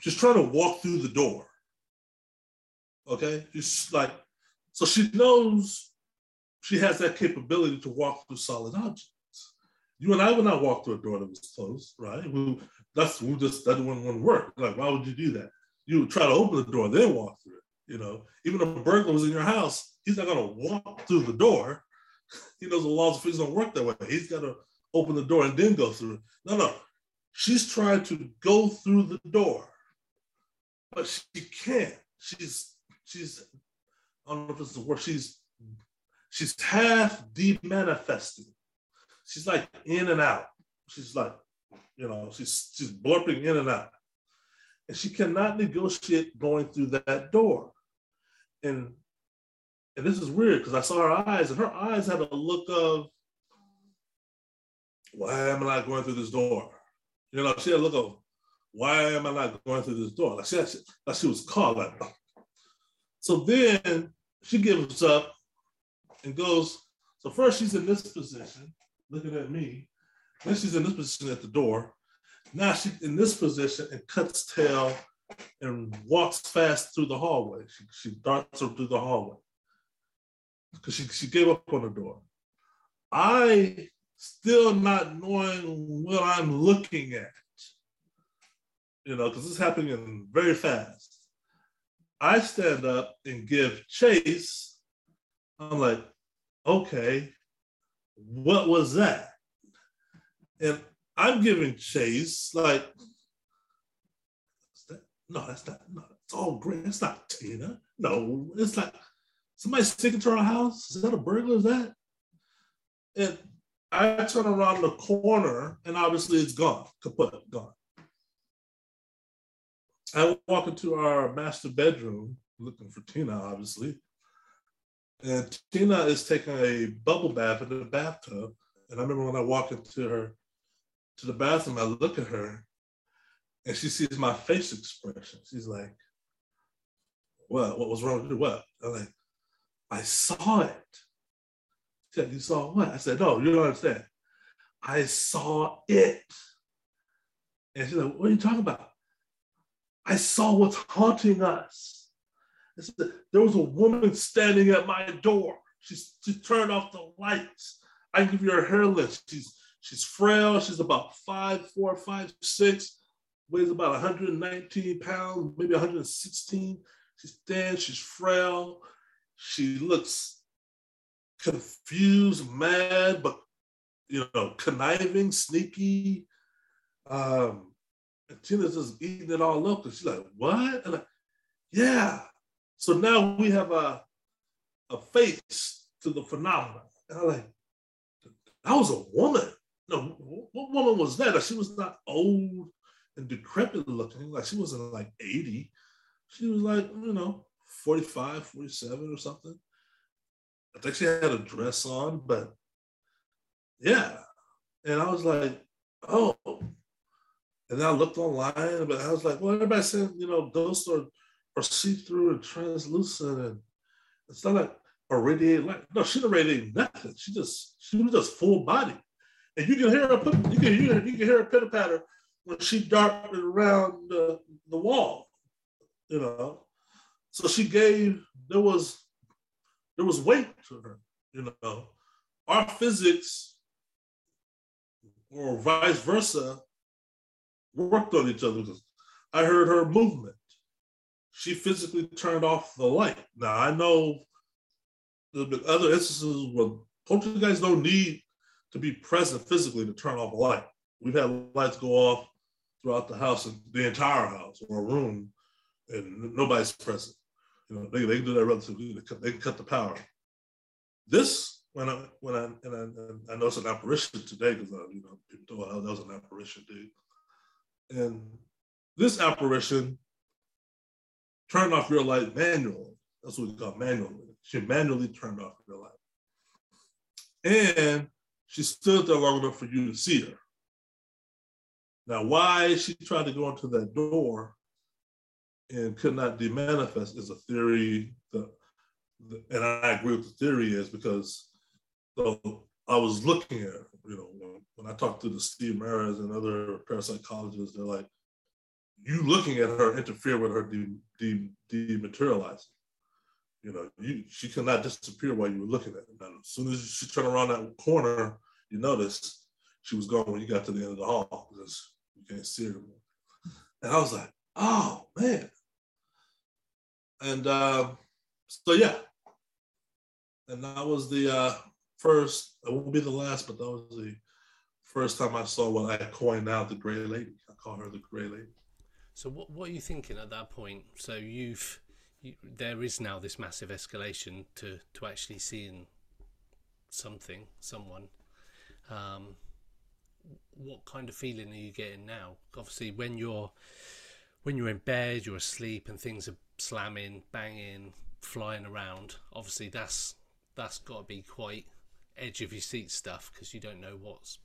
she's trying to walk through the door. Okay? She's like, so she knows she has that capability to walk through solid objects. You and I would not walk through a door that was closed, right? We, that's we just that wouldn't, wouldn't work. Like, why would you do that? You try to open the door, then walk through it. You know, even if a burglar was in your house, he's not gonna walk through the door he knows the laws of physics don't work that way. He's got to open the door and then go through it. No, no. She's trying to go through the door, but she can't. She's she's I don't know if is the word. She's she's half demanifesting. She's like in and out. She's like, you know, she's she's blurping in and out. And she cannot negotiate going through that door. And and this is weird because I saw her eyes, and her eyes had a look of, why am I not going through this door? You know, she had a look of, why am I not going through this door? Like she, like she was calling. So then she gives up and goes, so first she's in this position, looking at me. Then she's in this position at the door. Now she's in this position and cuts tail and walks fast through the hallway. She, she darts her through the hallway because she, she gave up on the door. I still not knowing what I'm looking at, you know, because this is happening very fast. I stand up and give chase. I'm like, okay, what was that? And I'm giving chase, like, that? no, that's not, no, it's all great. It's not Tina. No, it's like, somebody sticking to our house? Is that a burglar? Is that? And I turn around the corner and obviously it's gone, kaput, gone. I walk into our master bedroom looking for Tina, obviously. And Tina is taking a bubble bath in the bathtub. And I remember when I walk into her to the bathroom, I look at her and she sees my face expression. She's like, What? What was wrong with you? What? I'm like, I saw it. She said, You saw what? I said, No, you don't understand. I saw it. And she's like, What are you talking about? I saw what's haunting us. Said, there was a woman standing at my door. She's, she turned off the lights. I give you her hair length. She's she's frail. She's about five, four, five, six, weighs about 119 pounds, maybe 116. She's thin, she's frail. She looks confused, mad, but you know, conniving, sneaky. Um, and Tina's just eating it all up. And she's like, what? And like, yeah. So now we have a, a face to the phenomenon. And I'm like, that was a woman. No, what woman was that? Like, she was not old and decrepit looking. Like she wasn't like 80. She was like, you know, 45, 47 or something. I think she had a dress on, but yeah. And I was like, oh. And I looked online, but I was like, well, everybody said, you know, those are, are see-through and translucent and it's not like a radiating light. No, she didn't radiate nothing. She just, she was just full body. And you can hear her, you can, you can, you can hear her pitter patter when she darted around the, the wall, you know. So she gave, there was, there was weight to her, you know. Our physics or vice versa worked on each other. I heard her movement. She physically turned off the light. Now I know there's been other instances where poltergeists don't need to be present physically to turn off a light. We've had lights go off throughout the house, the entire house or a room, and nobody's present. You know, they, they can do that relatively. They, can cut the power. This, when I when I and I, and I know it's an apparition today because uh, you know people thought oh, that was an apparition, dude. And this apparition turned off your light manually. That's what we call manually. She manually turned off your light. And she stood there long enough for you to see her. Now, why she tried to go into that door and could not demanifest is a theory that, and I agree with the theory is because so I was looking at, you know, when, I talked to the Steve Maras and other parapsychologists, they're like, you looking at her interfere with her de- de- dematerializing. You know, you, she cannot disappear while you were looking at her. as soon as she turned around that corner, you noticed she was gone when you got to the end of the hall because you can't see her anymore. And I was like, oh man. And uh, so yeah. And that was the uh, first, it won't be the last, but that was the first time I saw what I coined now the Gray Lady. I call her the Gray Lady. So what what are you thinking at that point? So you've you, there is now this massive escalation to to actually seeing something, someone. Um, what kind of feeling are you getting now? Obviously, when you're when you're in bed, you're asleep, and things are slamming, banging, flying around. Obviously, that's that's got to be quite edge of your seat stuff because you don't know what's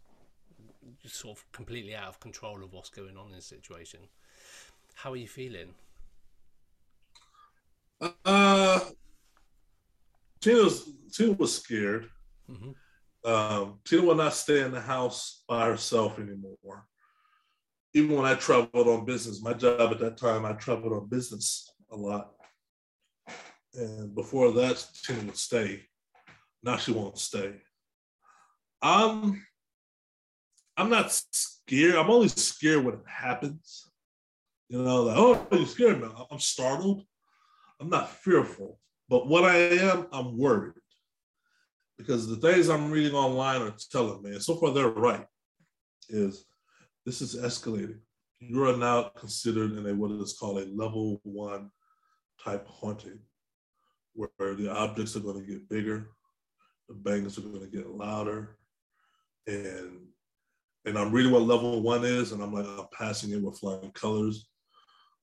sort of completely out of control of what's going on in the situation. How are you feeling? Uh, Tina was Tina was scared. Mm-hmm. Um, Tina will not stay in the house by herself anymore. Even when I traveled on business, my job at that time, I traveled on business a lot. And before that, Tina would stay. Now she won't stay. I'm, I'm not scared. I'm only scared when it happens. You know, like, oh, you're scared me. I'm startled. I'm not fearful. But what I am, I'm worried because the things I'm reading online are telling me, and so far they're right, is this is escalating. You are now considered in a what is called a level one type haunting, where the objects are going to get bigger, the bangs are going to get louder, and and I'm reading what level one is, and I'm like I'm passing it with flying colors.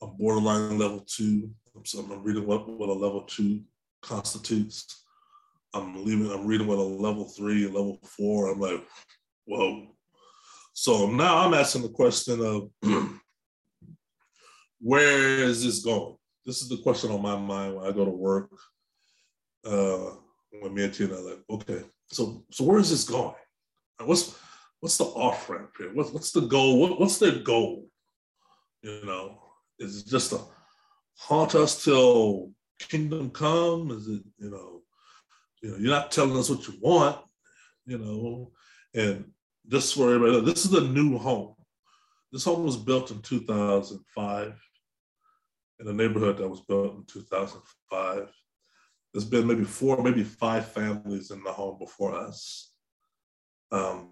I'm borderline level two, so I'm reading what what a level two constitutes I'm leaving, I'm reading what a level three and level four. I'm like, whoa. So now I'm asking the question of where is this going? This is the question on my mind when I go to work. Uh, when me and Tina are like, okay, so so where is this going? What's what's the off ramp here? What's what's the goal? What, what's their goal? You know, is it just a haunt us till kingdom come? Is it, you know, you know, you're not telling us what you want, you know, and this for everybody. This is a new home. This home was built in 2005 in a neighborhood that was built in 2005. There's been maybe four, maybe five families in the home before us. Um,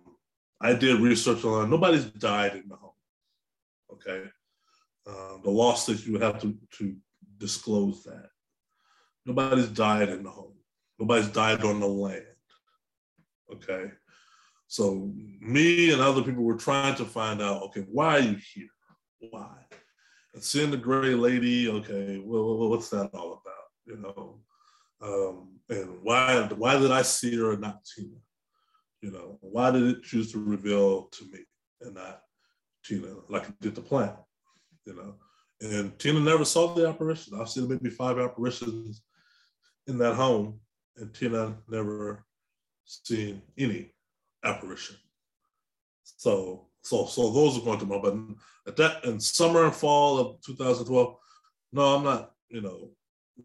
I did research on. Nobody's died in the home. Okay. Um, the law says you would have to, to disclose that. Nobody's died in the home. Nobody's died on the land. Okay. So me and other people were trying to find out, okay, why are you here? Why? And seeing the gray lady, okay, well, what's that all about? You know, um, and why why did I see her and not Tina? You know, why did it choose to reveal to me and not Tina, like it did the plant? You know, and Tina never saw the apparition. I've seen maybe five apparitions in that home, and Tina never seen any apparition. So, so, so those are going to know. But at that in summer and fall of 2012, no, I'm not. You know,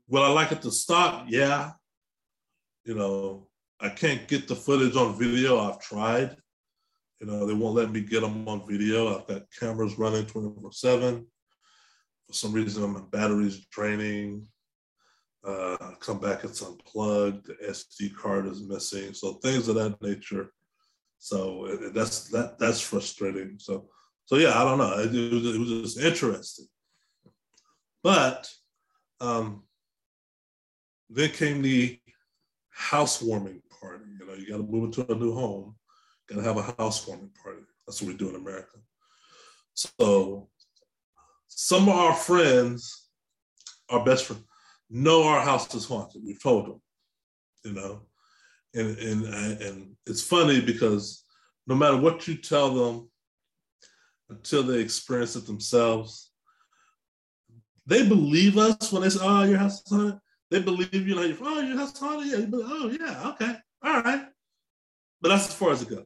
would I like it to stop? Yeah. You know, I can't get the footage on video. I've tried. You know, they won't let me get them on video. I've got cameras running 24 7. For some reason, my battery's draining. Uh, come back, it's unplugged. The SD card is missing. So things of that nature. So that's that that's frustrating. So so yeah, I don't know. It, it, was, it was just interesting. But um, then came the housewarming party. You know, you got to move into a new home, got to have a housewarming party. That's what we do in America. So some of our friends, our best friends, know our house is haunted. We've told them, you know, and and and it's funny because no matter what you tell them, until they experience it themselves, they believe us when they say, "Oh, your house is haunted." They believe you like, "Oh, your house is haunted." Yeah, oh yeah, okay, all right. But that's as far as it goes.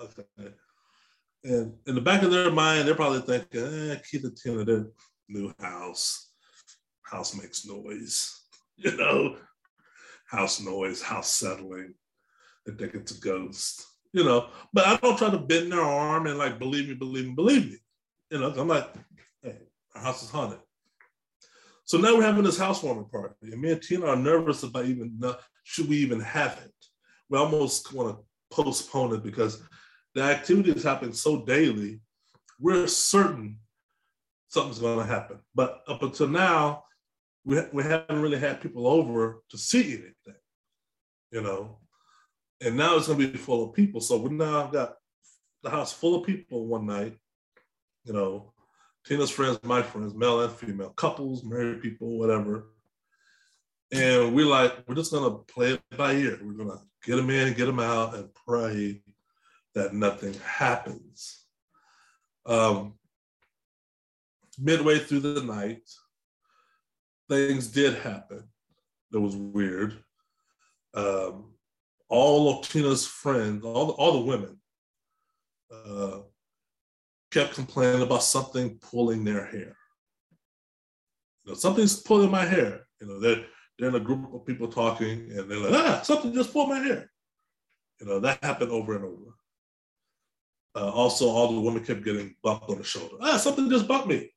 Okay. And in the back of their mind, they're probably thinking, eh, keep it in their new house. House makes noise, you know, house noise, house settling. They think it's a ghost, you know. But I don't try to bend their arm and like, believe me, believe me, believe me. You know, I'm like, hey, our house is haunted. So now we're having this housewarming party, and me and Tina are nervous about even should we even have it. We almost want to postpone it because the activities happen so daily, we're certain something's going to happen. But up until now, we, we haven't really had people over to see anything, you know. And now it's going to be full of people. So we now got the house full of people one night, you know, Tina's friends, my friends, male and female, couples, married people, whatever. And we're like, we're just to play it by ear. We're to get them in, get them out, and pray that nothing happens. Um, midway through the night, things did happen that was weird. Um, all of Tina's friends, all the, all the women, uh, kept complaining about something pulling their hair. You know, something's pulling my hair. You know, they're, they're in a group of people talking and they're like, ah, something just pulled my hair. You know, that happened over and over. Uh, also, all the women kept getting bumped on the shoulder. Ah, something just bumped me.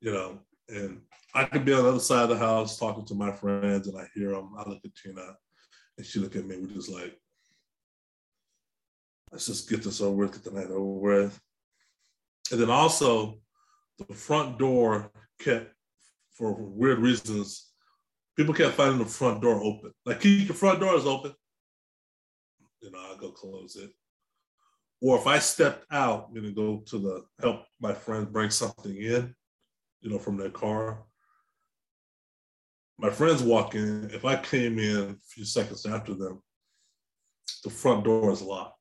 You know, and I could be on the other side of the house talking to my friends, and I hear them. I look at Tina, and she look at me. We're just like, let's just get this over with, get the night over with. And then also, the front door kept, for weird reasons, people kept finding the front door open. Like, keep your front door is open. You know, I'll go close it or if I stepped out, you know, go to the help my friends bring something in, you know, from their car. My friends walk in. If I came in a few seconds after them, the front door is locked.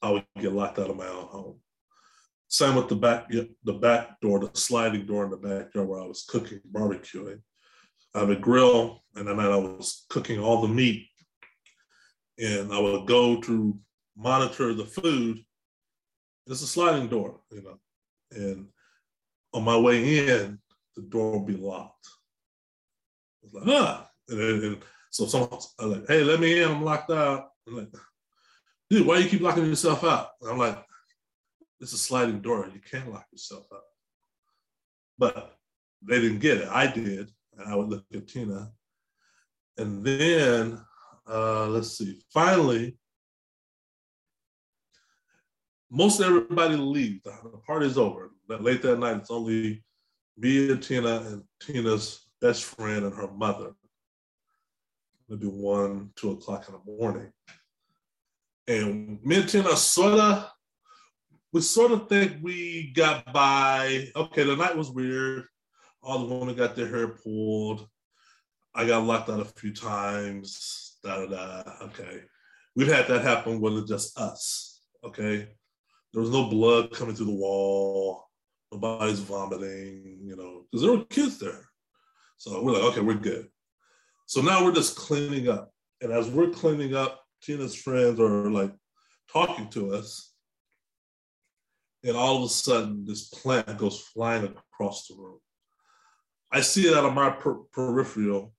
I would get locked out of my own home. Same with the back, the back door, the sliding door in the backyard where I was cooking, barbecuing. I have a grill, and then I was cooking all the meat. And I would go to monitor the food. It's a sliding door, you know, and on my way in, the door will be locked. I was like, ah. And, then, and so someone, I was like, hey, let me in. I'm locked out. I'm like, dude, why you keep locking yourself out? And I'm like, it's a sliding door. You can't lock yourself out. But they didn't get it. I did. And I would look at Tina. And then, uh, let's see, finally, most everybody leaves. The party's over. Late that night, it's only me and Tina and Tina's best friend and her mother. Maybe one, two o'clock in the morning. And me and Tina sort of, we sort of think we got by. Okay, the night was weird. All the women got their hair pulled. I got locked out a few times. Da da da. Okay, we've had that happen with just us. Okay, there was no blood coming through the wall. Nobody's vomiting. You know, because there were kids there. So we're like, okay, we're good. So now we're just cleaning up, and as we're cleaning up, Tina's friends are like talking to us, and all of a sudden, this plant goes flying across the room. I see it out of my per- peripheral.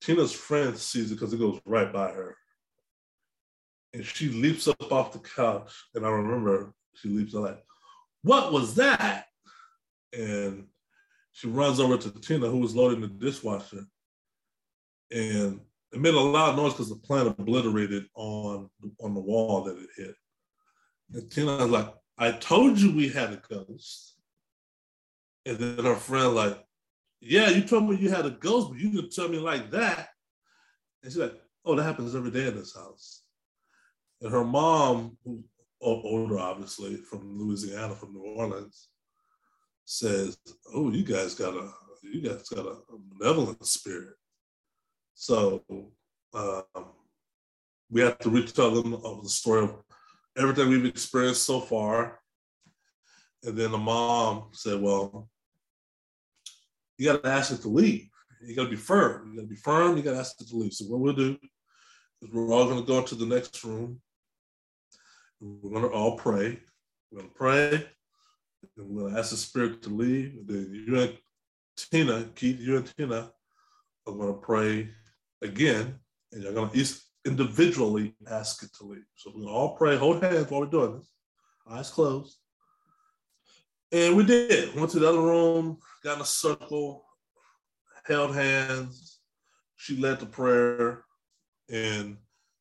Tina's friend sees it because it goes right by her. And she leaps up off the couch. And I remember she leaps up like, What was that? And she runs over to Tina, who was loading the dishwasher. And it made a loud noise because the plant obliterated on, on the wall that it hit. And Tina was like, I told you we had a ghost. And then her friend like, yeah, you told me you had a ghost, but you didn't tell me like that. And she's like, oh, that happens every day in this house. And her mom, who's older, obviously, from Louisiana, from New Orleans, says, oh, you guys got a, you guys got a, a benevolent spirit. So um, we have to retell them of the story of everything we've experienced so far. And then the mom said, well, you got to ask it to leave. You got to be firm. You got to be firm. You got to ask it to leave. So what we'll do is we're all going to go into the next room. We're going to all pray. We're going to pray. And we're going to ask the spirit to leave. Then you and Tina, Keith, you and Tina are going to pray again. And you're going to individually ask it to leave. So we're going to all pray, hold hands while we're doing this, eyes closed. And we did. Went to the other room, got in a circle, held hands. She led the prayer, and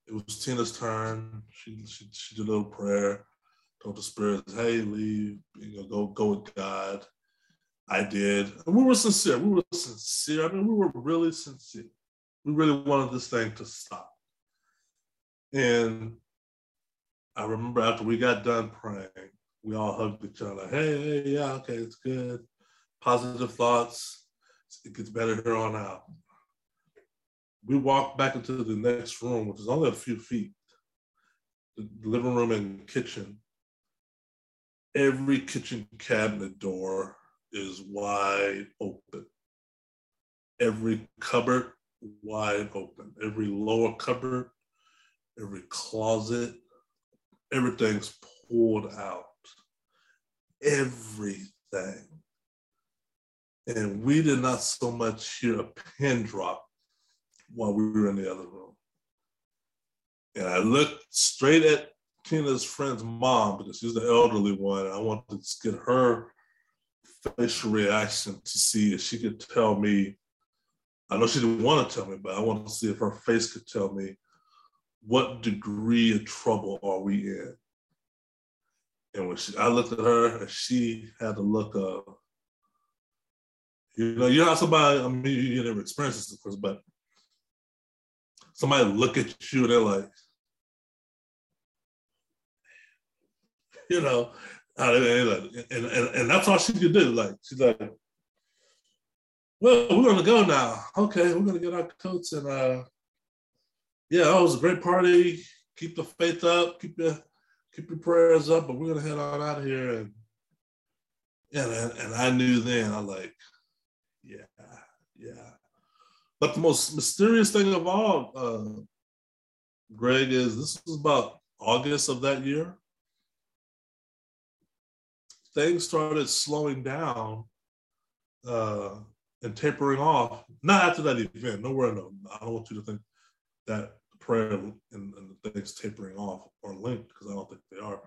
it was Tina's turn. She she, she did a little prayer, told the spirits, "Hey, leave. You know, go go with God." I did, and we were sincere. We were sincere. I mean, we were really sincere. We really wanted this thing to stop. And I remember after we got done praying, we all hugged each other. Hey, hey, yeah, okay, it's good. Positive thoughts. It gets better here on out. We walked back into the next room, which is only a few feet, the living room and kitchen. Every kitchen cabinet door is wide open. Every cupboard wide open. Every lower cupboard, every closet, everything's pulled out everything. And we did not so much hear a pin drop while we were in the other room. And I looked straight at Tina's friend's mom because she's the elderly one. I wanted to get her facial reaction to see if she could tell me. I know she didn't want to tell me, but I wanted to see if her face could tell me what degree of trouble are we in. And when she, I looked at her, and she had the look of, you know, you know somebody, I mean, you never experienced this, of course, but somebody look at you and they're like, you know, and, and, and that's all she could do. Like, she's like, well, we're gonna go now. Okay, we're gonna get our coats and uh yeah, oh, it was a great party. Keep the faith up, keep your keep your prayers up, but we're gonna head on out of here. And and and I knew then, I like. But the most mysterious thing of all, uh, Greg, is this was about August of that year. things started slowing down uh, and tapering off. Not after that event. Nowhere. No, I don't want you to think that the prayer and, and the things tapering off are linked because I don't think they are.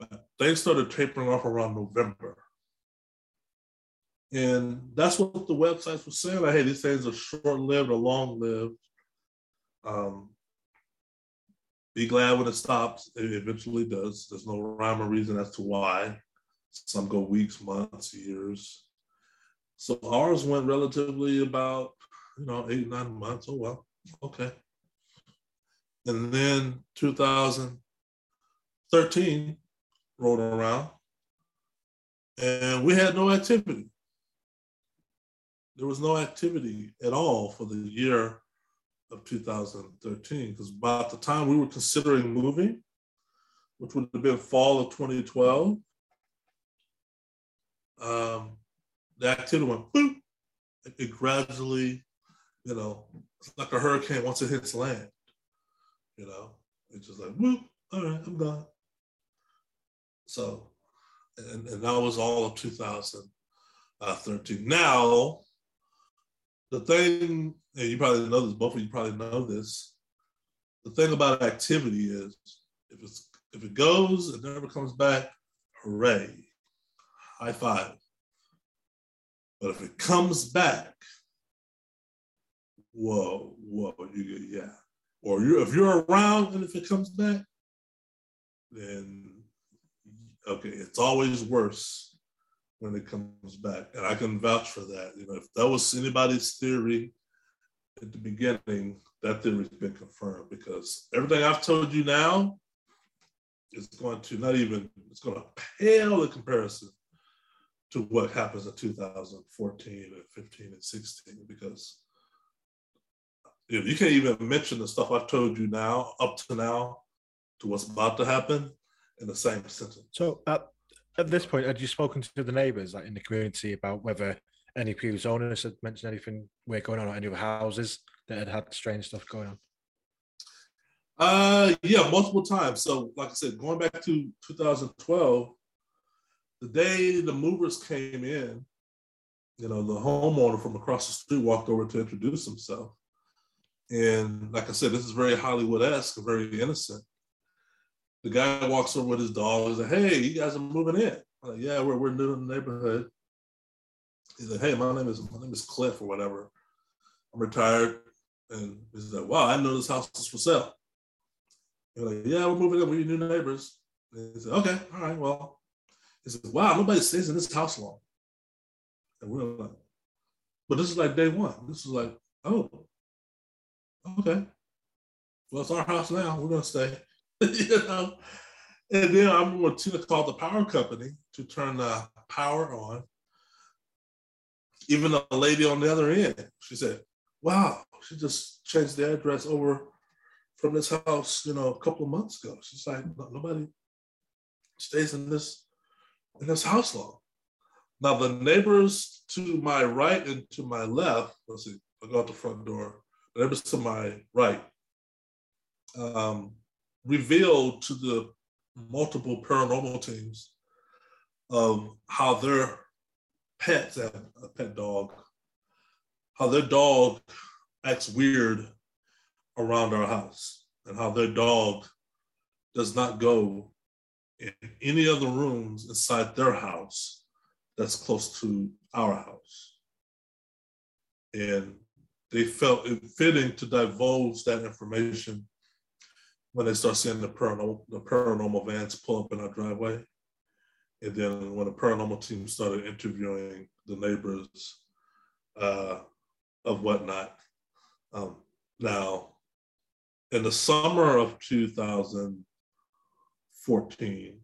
But things started tapering off around November. And that's what the websites were saying. Like, hey, these things are short lived or long lived. Um, be glad when it stops. It eventually does. There's no rhyme or reason as to why. Some go weeks, months, years. So ours went relatively about, you know, eight, nine months. Oh, well, okay. And then 2013 rolled around and we had no activity. There was no activity at all for the year of 2013 because about the time we were considering moving, which would have been fall of 2012, um, the activity went boop. It, it gradually, you know, it's like a hurricane once it hits land. You know, it's just like, whoop, all right, I'm gone. So, and, and that was all of 2013. Now, the thing, and you probably know this, both of you probably know this. The thing about activity is if it's if it goes and never comes back, hooray, high five. But if it comes back, whoa, whoa, you yeah. Or you if you're around and if it comes back, then okay, it's always worse when it comes back. And I can vouch for that. You know, if that was anybody's theory at the beginning, that theory's been confirmed because everything I've told you now is going to not even, it's going to pale in comparison to what happens in 2014 and 15 and 16 because you, know, you can't even mention the stuff I've told you now up to now to what's about to happen in the same sentence. So at, at this point, had you spoken to the neighbours like in the community about whether any previous owners had mentioned anything weird going on or any other houses that had had strange stuff going on? Uh, yeah, multiple times. So, like I said, going back to 2012, the day the movers came in, you know, the homeowner from across the street walked over to introduce himself. And like I said, this is very Hollywood-esque, very innocent. The guy walks over with his dog. He's like, "Hey, you guys are moving in?" I'm like, "Yeah, we're we're new in the neighborhood." He's like, "Hey, my name is my name is Cliff or whatever. I'm retired." And he's like, "Wow, I know this house is for sale." They're like, "Yeah, we're moving in. We're your new neighbors." And he said, "Okay, all right, well." He said, wow, nobody stays in this house long. And we're like, but this is like day one. This is like, oh, okay. Well, it's our house now. We're gonna stay. you know. And then I remember Tina called the power company to turn the power on. Even the lady on the other end, she said, "Wow, she just changed the address over from this house, you know, a couple of months ago." She's like, "Nobody stays in this in this house law. Now, the neighbors to my right and to my left, let's see, I'll go out the front door. The neighbors to my right um, revealed to the multiple paranormal teams of how their pets, have a pet dog, how their dog acts weird around our house and how their dog does not go in any other rooms inside their house that's close to our house. And they felt it fitting to divulge that information when they start seeing the paranormal, the paranormal vans pull up in our driveway. And then when the paranormal team started interviewing the neighbors uh, of whatnot. Um, now, in the summer of 2014,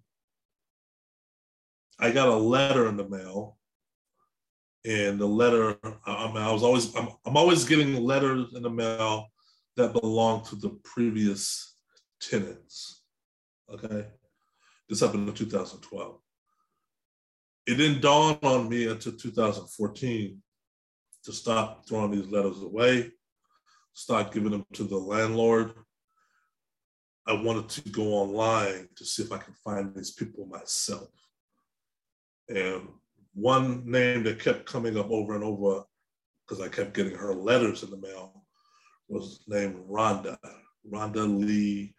I got a letter in the mail. And the letter, I, mean, I was always, I'm, I'm always getting letters in the mail that belong to the previous tenants. Okay. This happened in 2012. It didn't dawn on me until 2014 to stop throwing these letters away, start giving them to the landlord, I wanted to go online to see if I can find these people myself. And one name that kept coming up over and over, because I kept getting her letters in the mail, was named Rhonda, Rhonda Lee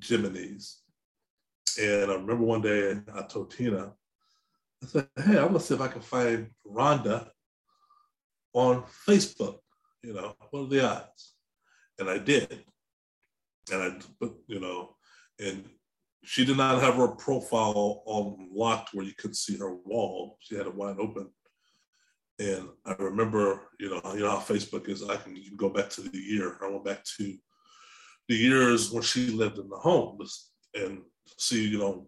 Jimenez. And I remember one day I told Tina, I said, hey, I'm gonna see if I can find Rhonda on Facebook. You know, what are the odds? And I did. And I, put, you know, and she did not have her profile unlocked where you could see her wall. She had it wide open. And I remember, you know, you know how Facebook is. I can, can go back to the year. I went back to the years when she lived in the home and see, you know,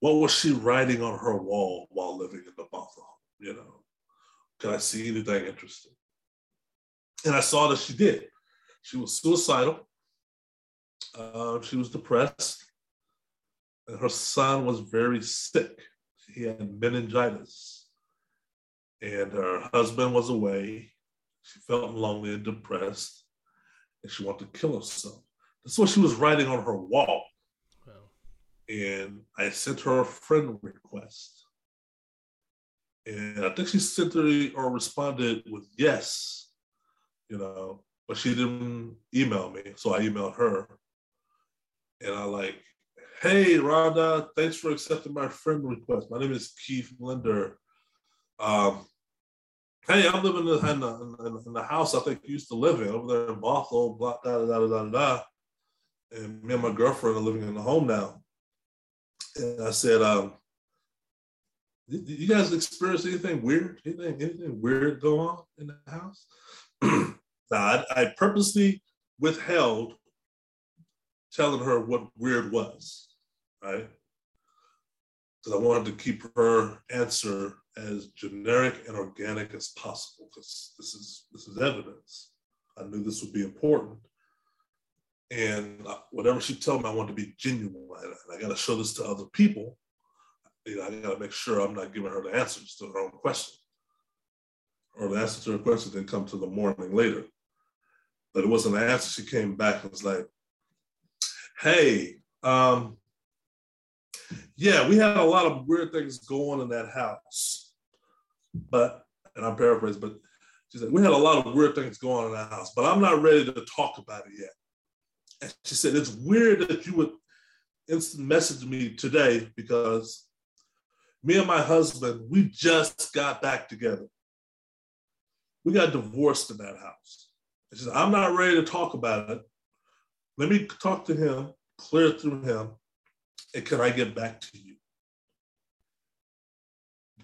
what was she writing on her wall while living in the Bothell? You know, can I see anything interesting? And I saw that she did. She was suicidal. Uh, she was depressed. And her son was very sick. He had meningitis. And her husband was away. She felt lonely and depressed. And she wanted to kill herself. That's what she was writing on her wall and I sent her a friend request. And I think she sent her or responded with yes, you know, but she didn't email me. So I emailed her. And I like, hey, Rhonda, thanks for accepting my friend request. My name is Keith Linder. Um, hey, I'm living in the, in the, in the, house I think you used to live in over there in Bothell, blah, da, da, da, da, da. And me and my girlfriend are living in the home now and I said, um, you guys experience anything weird? Anything, anything weird go on in the house? now, I, I purposely withheld telling her what weird was, right? Because I wanted to keep her answer as generic and organic as possible, because this is this is evidence. I knew this would be important and whatever she told me, I want to be genuine, and I got to show this to other people. You know, I got to make sure I'm not giving her the answers to her own question, or the answer to her question didn't come to the morning later. But it wasn't an answer. She came back and was like, "Hey, um, yeah, we had a lot of weird things going in that house, but." And I'm paraphrasing, but she said, We had a lot of weird things going on in that house, but I'm not ready to talk about it yet. And she said, It's weird that you would instant message me today because me and my husband, we just got back together. We got divorced in that house. And she said, I'm not ready to talk about it. Let me talk to him, clear through him, and can I get back to you?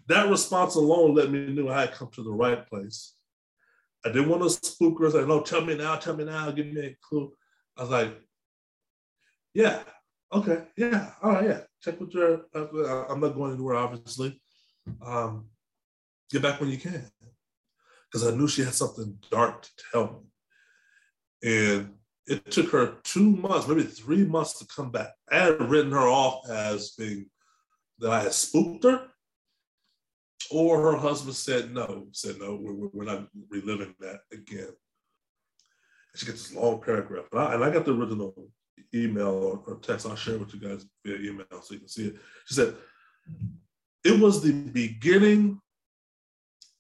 That response alone let me know I had come to the right place. I didn't want to spook her. I said, no, tell me now, tell me now, give me a clue. I was like, yeah, okay, yeah, all right, yeah. Check with your. Uh, I'm not going anywhere, obviously. Um, get back when you can, because I knew she had something dark to tell me, and it took her two months, maybe three months to come back. I had written her off as being that I had spooked her, or her husband said no, said no, we're, we're not reliving that again she gets this long paragraph. And I, and I got the original email or, or text. I'll share with you guys via email so you can see it. She said, It was the beginning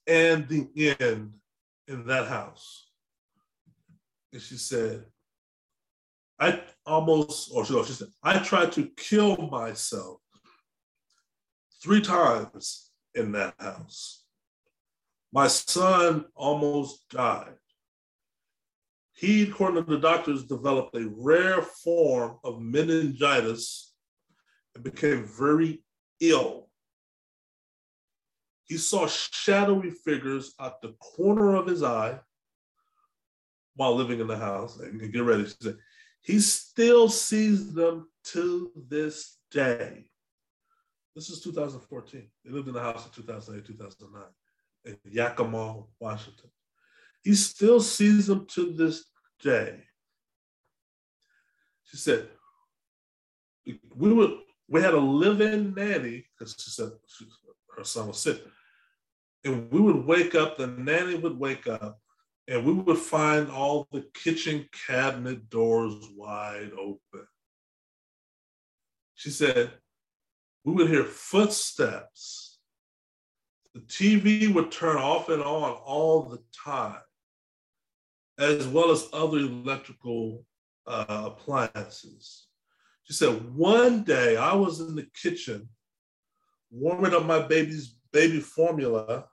and the end in that house. And she said, I almost, or she, she said, I tried to kill myself three times in that house. My son almost died. He, according to the doctors, developed a rare form of meningitis and became very ill. He saw shadowy figures at the corner of his eye while living in the house. And get ready, he still sees them to this day. This is 2014. They lived in the house in 2008, 2009 in Yakima, Washington. He still sees them to this day. She said, we would we had a live-in nanny because she said she, her son was sick, and we would wake up. The nanny would wake up, and we would find all the kitchen cabinet doors wide open. She said we would hear footsteps the TV would turn off and on all the time, as well as other electrical uh, appliances. She said, one day I was in the kitchen warming up my baby's baby formula,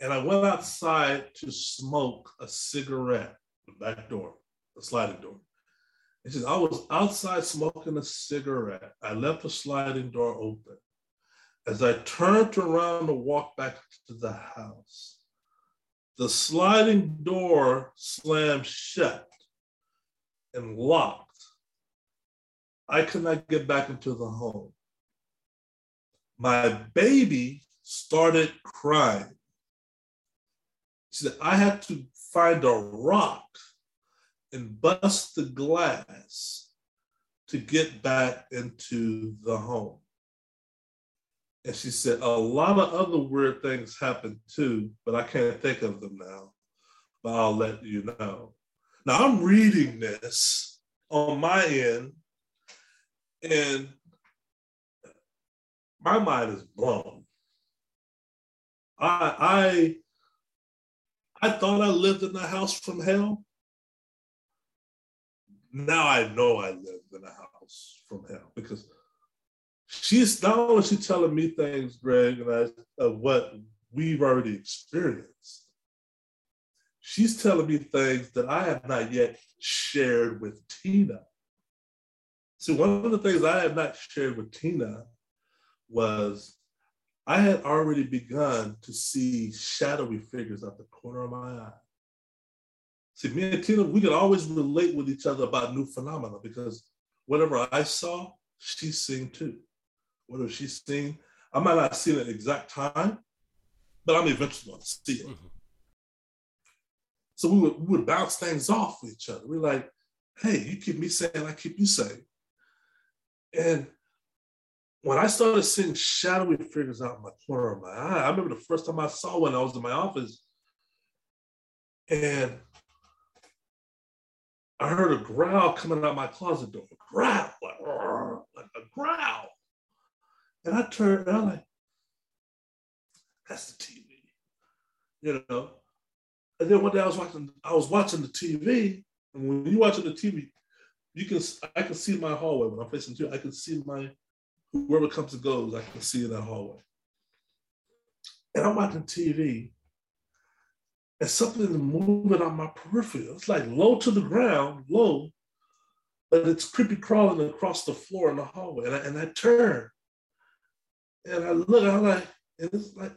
and I went outside to smoke a cigarette, the back door, the sliding door. She said, I was outside smoking a cigarette. I left the sliding door open. As I turned around to walk back to the house, the sliding door slammed shut and locked. I could not get back into the home. My baby started crying. She said, I had to find a rock and bust the glass to get back into the home. And she said, a lot of other weird things happened too, but I can't think of them now. But I'll let you know. Now I'm reading this on my end, and my mind is blown. I I I thought I lived in a house from hell. Now I know I lived in a house from hell because she's not only she telling me things, Greg, and I, of what we've already experienced. She's telling me things that I have not yet shared with Tina. See, one of the things I have not shared with Tina was I had already begun to see shadowy figures at the corner of my eye. See, me and Tina, we could always relate with each other about new phenomena because whatever I saw, she's seeing too. Whatever she's seeing, I might not see it at the exact time, but I'm eventually going to see it. Mm-hmm. So we would, we would bounce things off with each other. We're like, hey, you keep me saying, I keep you saying. And when I started seeing shadowy figures out in my corner of my eye, I remember the first time I saw one, I was in my office and I heard a growl coming out my closet door. A growl, like, like a growl. And I turned and I'm like, that's the TV. You know. And then one day I was watching, I was watching the TV, and when you're watching the TV, you can I can see my hallway when I'm facing you. I can see my whoever comes and goes, I can see in that hallway. And I'm watching TV, and something is moving on my peripheral. It's like low to the ground, low, but it's creepy crawling across the floor in the hallway. And I, and I turn, and I look, I'm like, and it's like,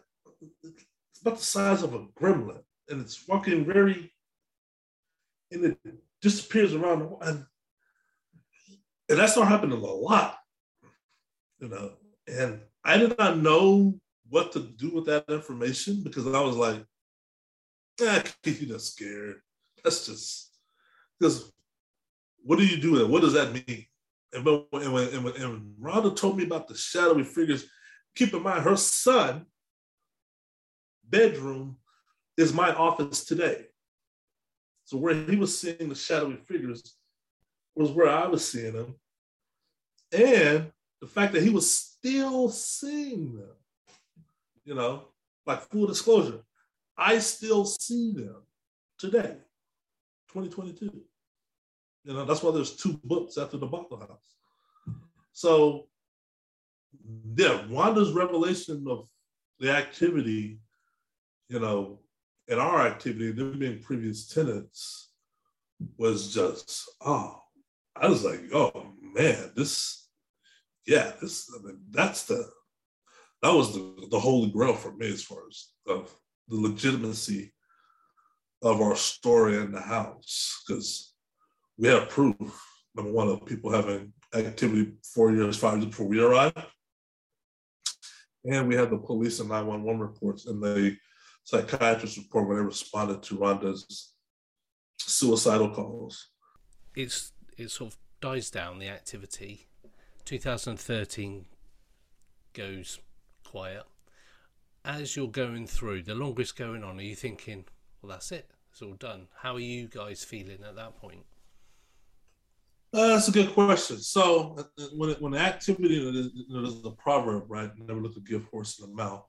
it's about the size of a gremlin, and it's walking very, and it disappears around the and, and that's not happening a lot you know, and I did not know what to do with that information because I was like, eh, you're just scared. That's just because what do you do? What does that mean? And, when, and, when, and, when, and Rhonda told me about the shadowy figures, keep in mind her son bedroom is my office today. So where he was seeing the shadowy figures was where I was seeing them. And the fact that he was still seeing them, you know, like full disclosure, I still see them today, 2022. You know, that's why there's two books after the Bothell House. So, yeah, Wanda's revelation of the activity, you know, and our activity, them being previous tenants, was just, oh, I was like, oh man, this yeah, this I mean, that's the that was the, the holy grail for me as far as of the legitimacy of our story in the house because we have proof number one of people having activity four years, five years before we arrived. And we had the police and 911 reports and the psychiatrist report when they responded to Rhonda's suicidal calls. It's it sort of dies down the activity 2013 goes quiet. As you're going through, the longer it's going on, are you thinking, well, that's it, it's all done? How are you guys feeling at that point? Uh, that's a good question. So when it, when activity, there's a proverb, right? Never look a gift horse in the mouth.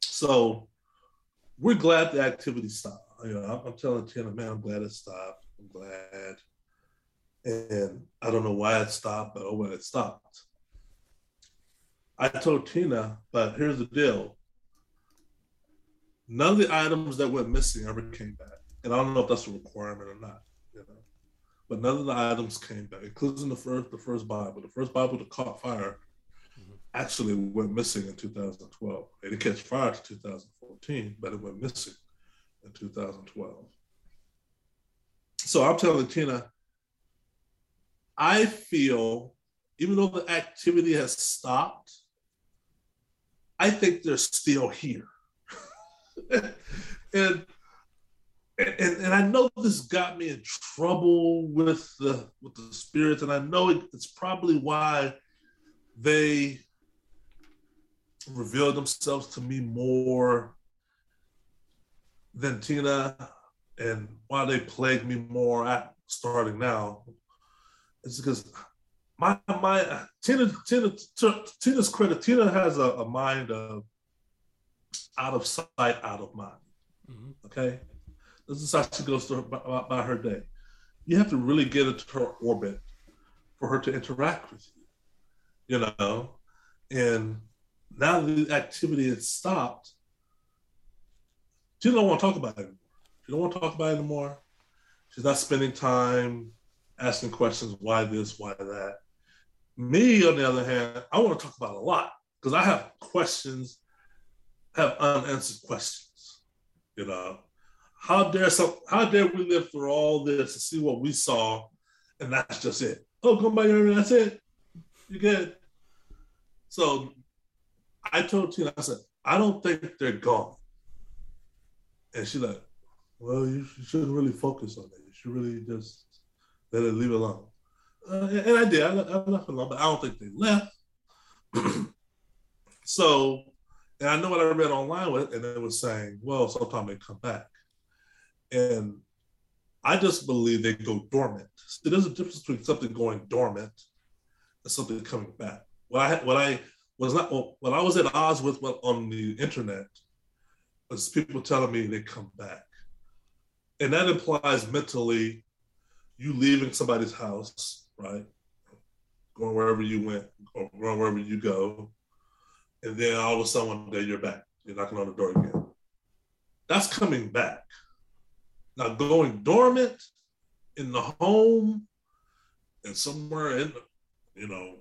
So we're glad the activity stopped. You know, I'm, I'm telling Tina, man, I'm glad it stopped. I'm glad. And I don't know why it stopped, but oh well, it stopped. I told Tina, but here's the deal. None of the items that went missing ever came back. And I don't know if that's a requirement or not, you know. But none of the items came back, including the first the first Bible. The first Bible that caught fire actually went missing in 2012. It didn't catch fire to 2014, but it went missing in 2012. So I'm telling Tina, I feel, even though the activity has stopped, I think they're still here. and, and and I know this got me in trouble with the with the spirits, and I know it, it's probably why they revealed themselves to me more than Tina, and why they plague me more at starting now It's because my my Tina Tina Tina's credit Tina has a, a mind of out of sight, out of mind. Mm-hmm. Okay, this is how she goes through by, by her day. You have to really get into her orbit for her to interact with you. You know, and now the activity has stopped, she don't want to talk about it anymore. She don't want to talk about it anymore. She's not spending time asking questions, why this, why that. Me, on the other hand, I want to talk about a lot because I have questions, have unanswered questions. You know, how dare some how dare we live through all this to see what we saw, and that's just it. Oh, come by and that's it. You good. So I told Tina, I said, I don't think they're gone. And she's like, well, you, shouldn't really focus on it. You should really just let it leave it alone. Uh, and, I did. I, I left it alone, but I don't think they left. so, and I know what I read online with, and it was saying, well, sometime they come back. And I just believe they go dormant. So there's a difference between something going dormant and something coming back. What I what I was not when I was at odds with what on the internet was people telling me they come back. And that implies mentally you leaving somebody's house, right? Going wherever you went or going wherever you go. And then all of a sudden one day you're back. You're knocking on the door again. That's coming back. Now going dormant in the home and somewhere in, you know,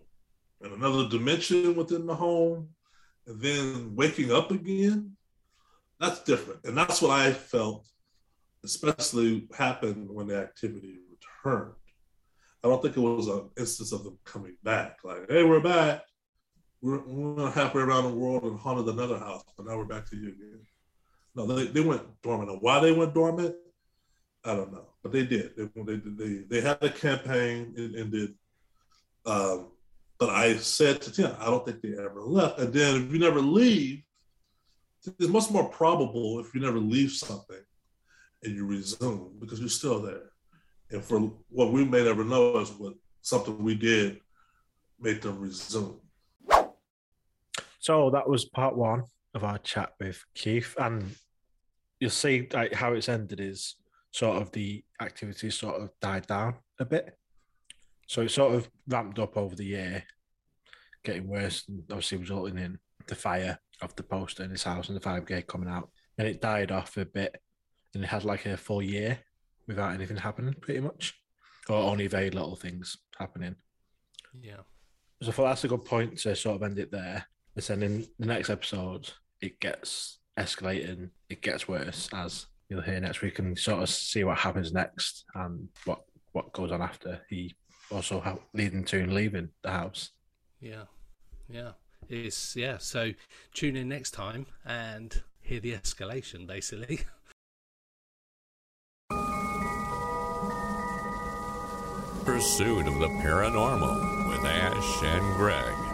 in another dimension within the home, and then waking up again, that's different. And that's what I felt, especially happened when the activity returned. I don't think it was an instance of them coming back, like, hey, we're back. We're, we're halfway around the world and haunted another house, but now we're back to you again. No, they, they went dormant. And why they went dormant, I don't know, but they did. They they they, they had a campaign and, and did um, but I said to Tina, I don't think they ever left. And then if you never leave, it's much more probable if you never leave something and you resume because you're still there. And for what we may never know is what something we did made them resume. So that was part one of our chat with Keith, and you'll see how it's ended is sort of the activities sort of died down a bit. So it sort of ramped up over the year, getting worse, and obviously resulting in the fire of the poster in his house and the fire brigade coming out. And it died off a bit, and it had like a full year without anything happening, pretty much, or only very little things happening. Yeah. So I thought that's a good point to sort of end it there. And then in the next episode, it gets escalating, it gets worse as you'll hear next week and sort of see what happens next and what what goes on after he also help, leading to and leaving the house. Yeah, yeah, it's yeah. So tune in next time and hear the escalation, basically. Pursuit of the Paranormal with Ash and Greg.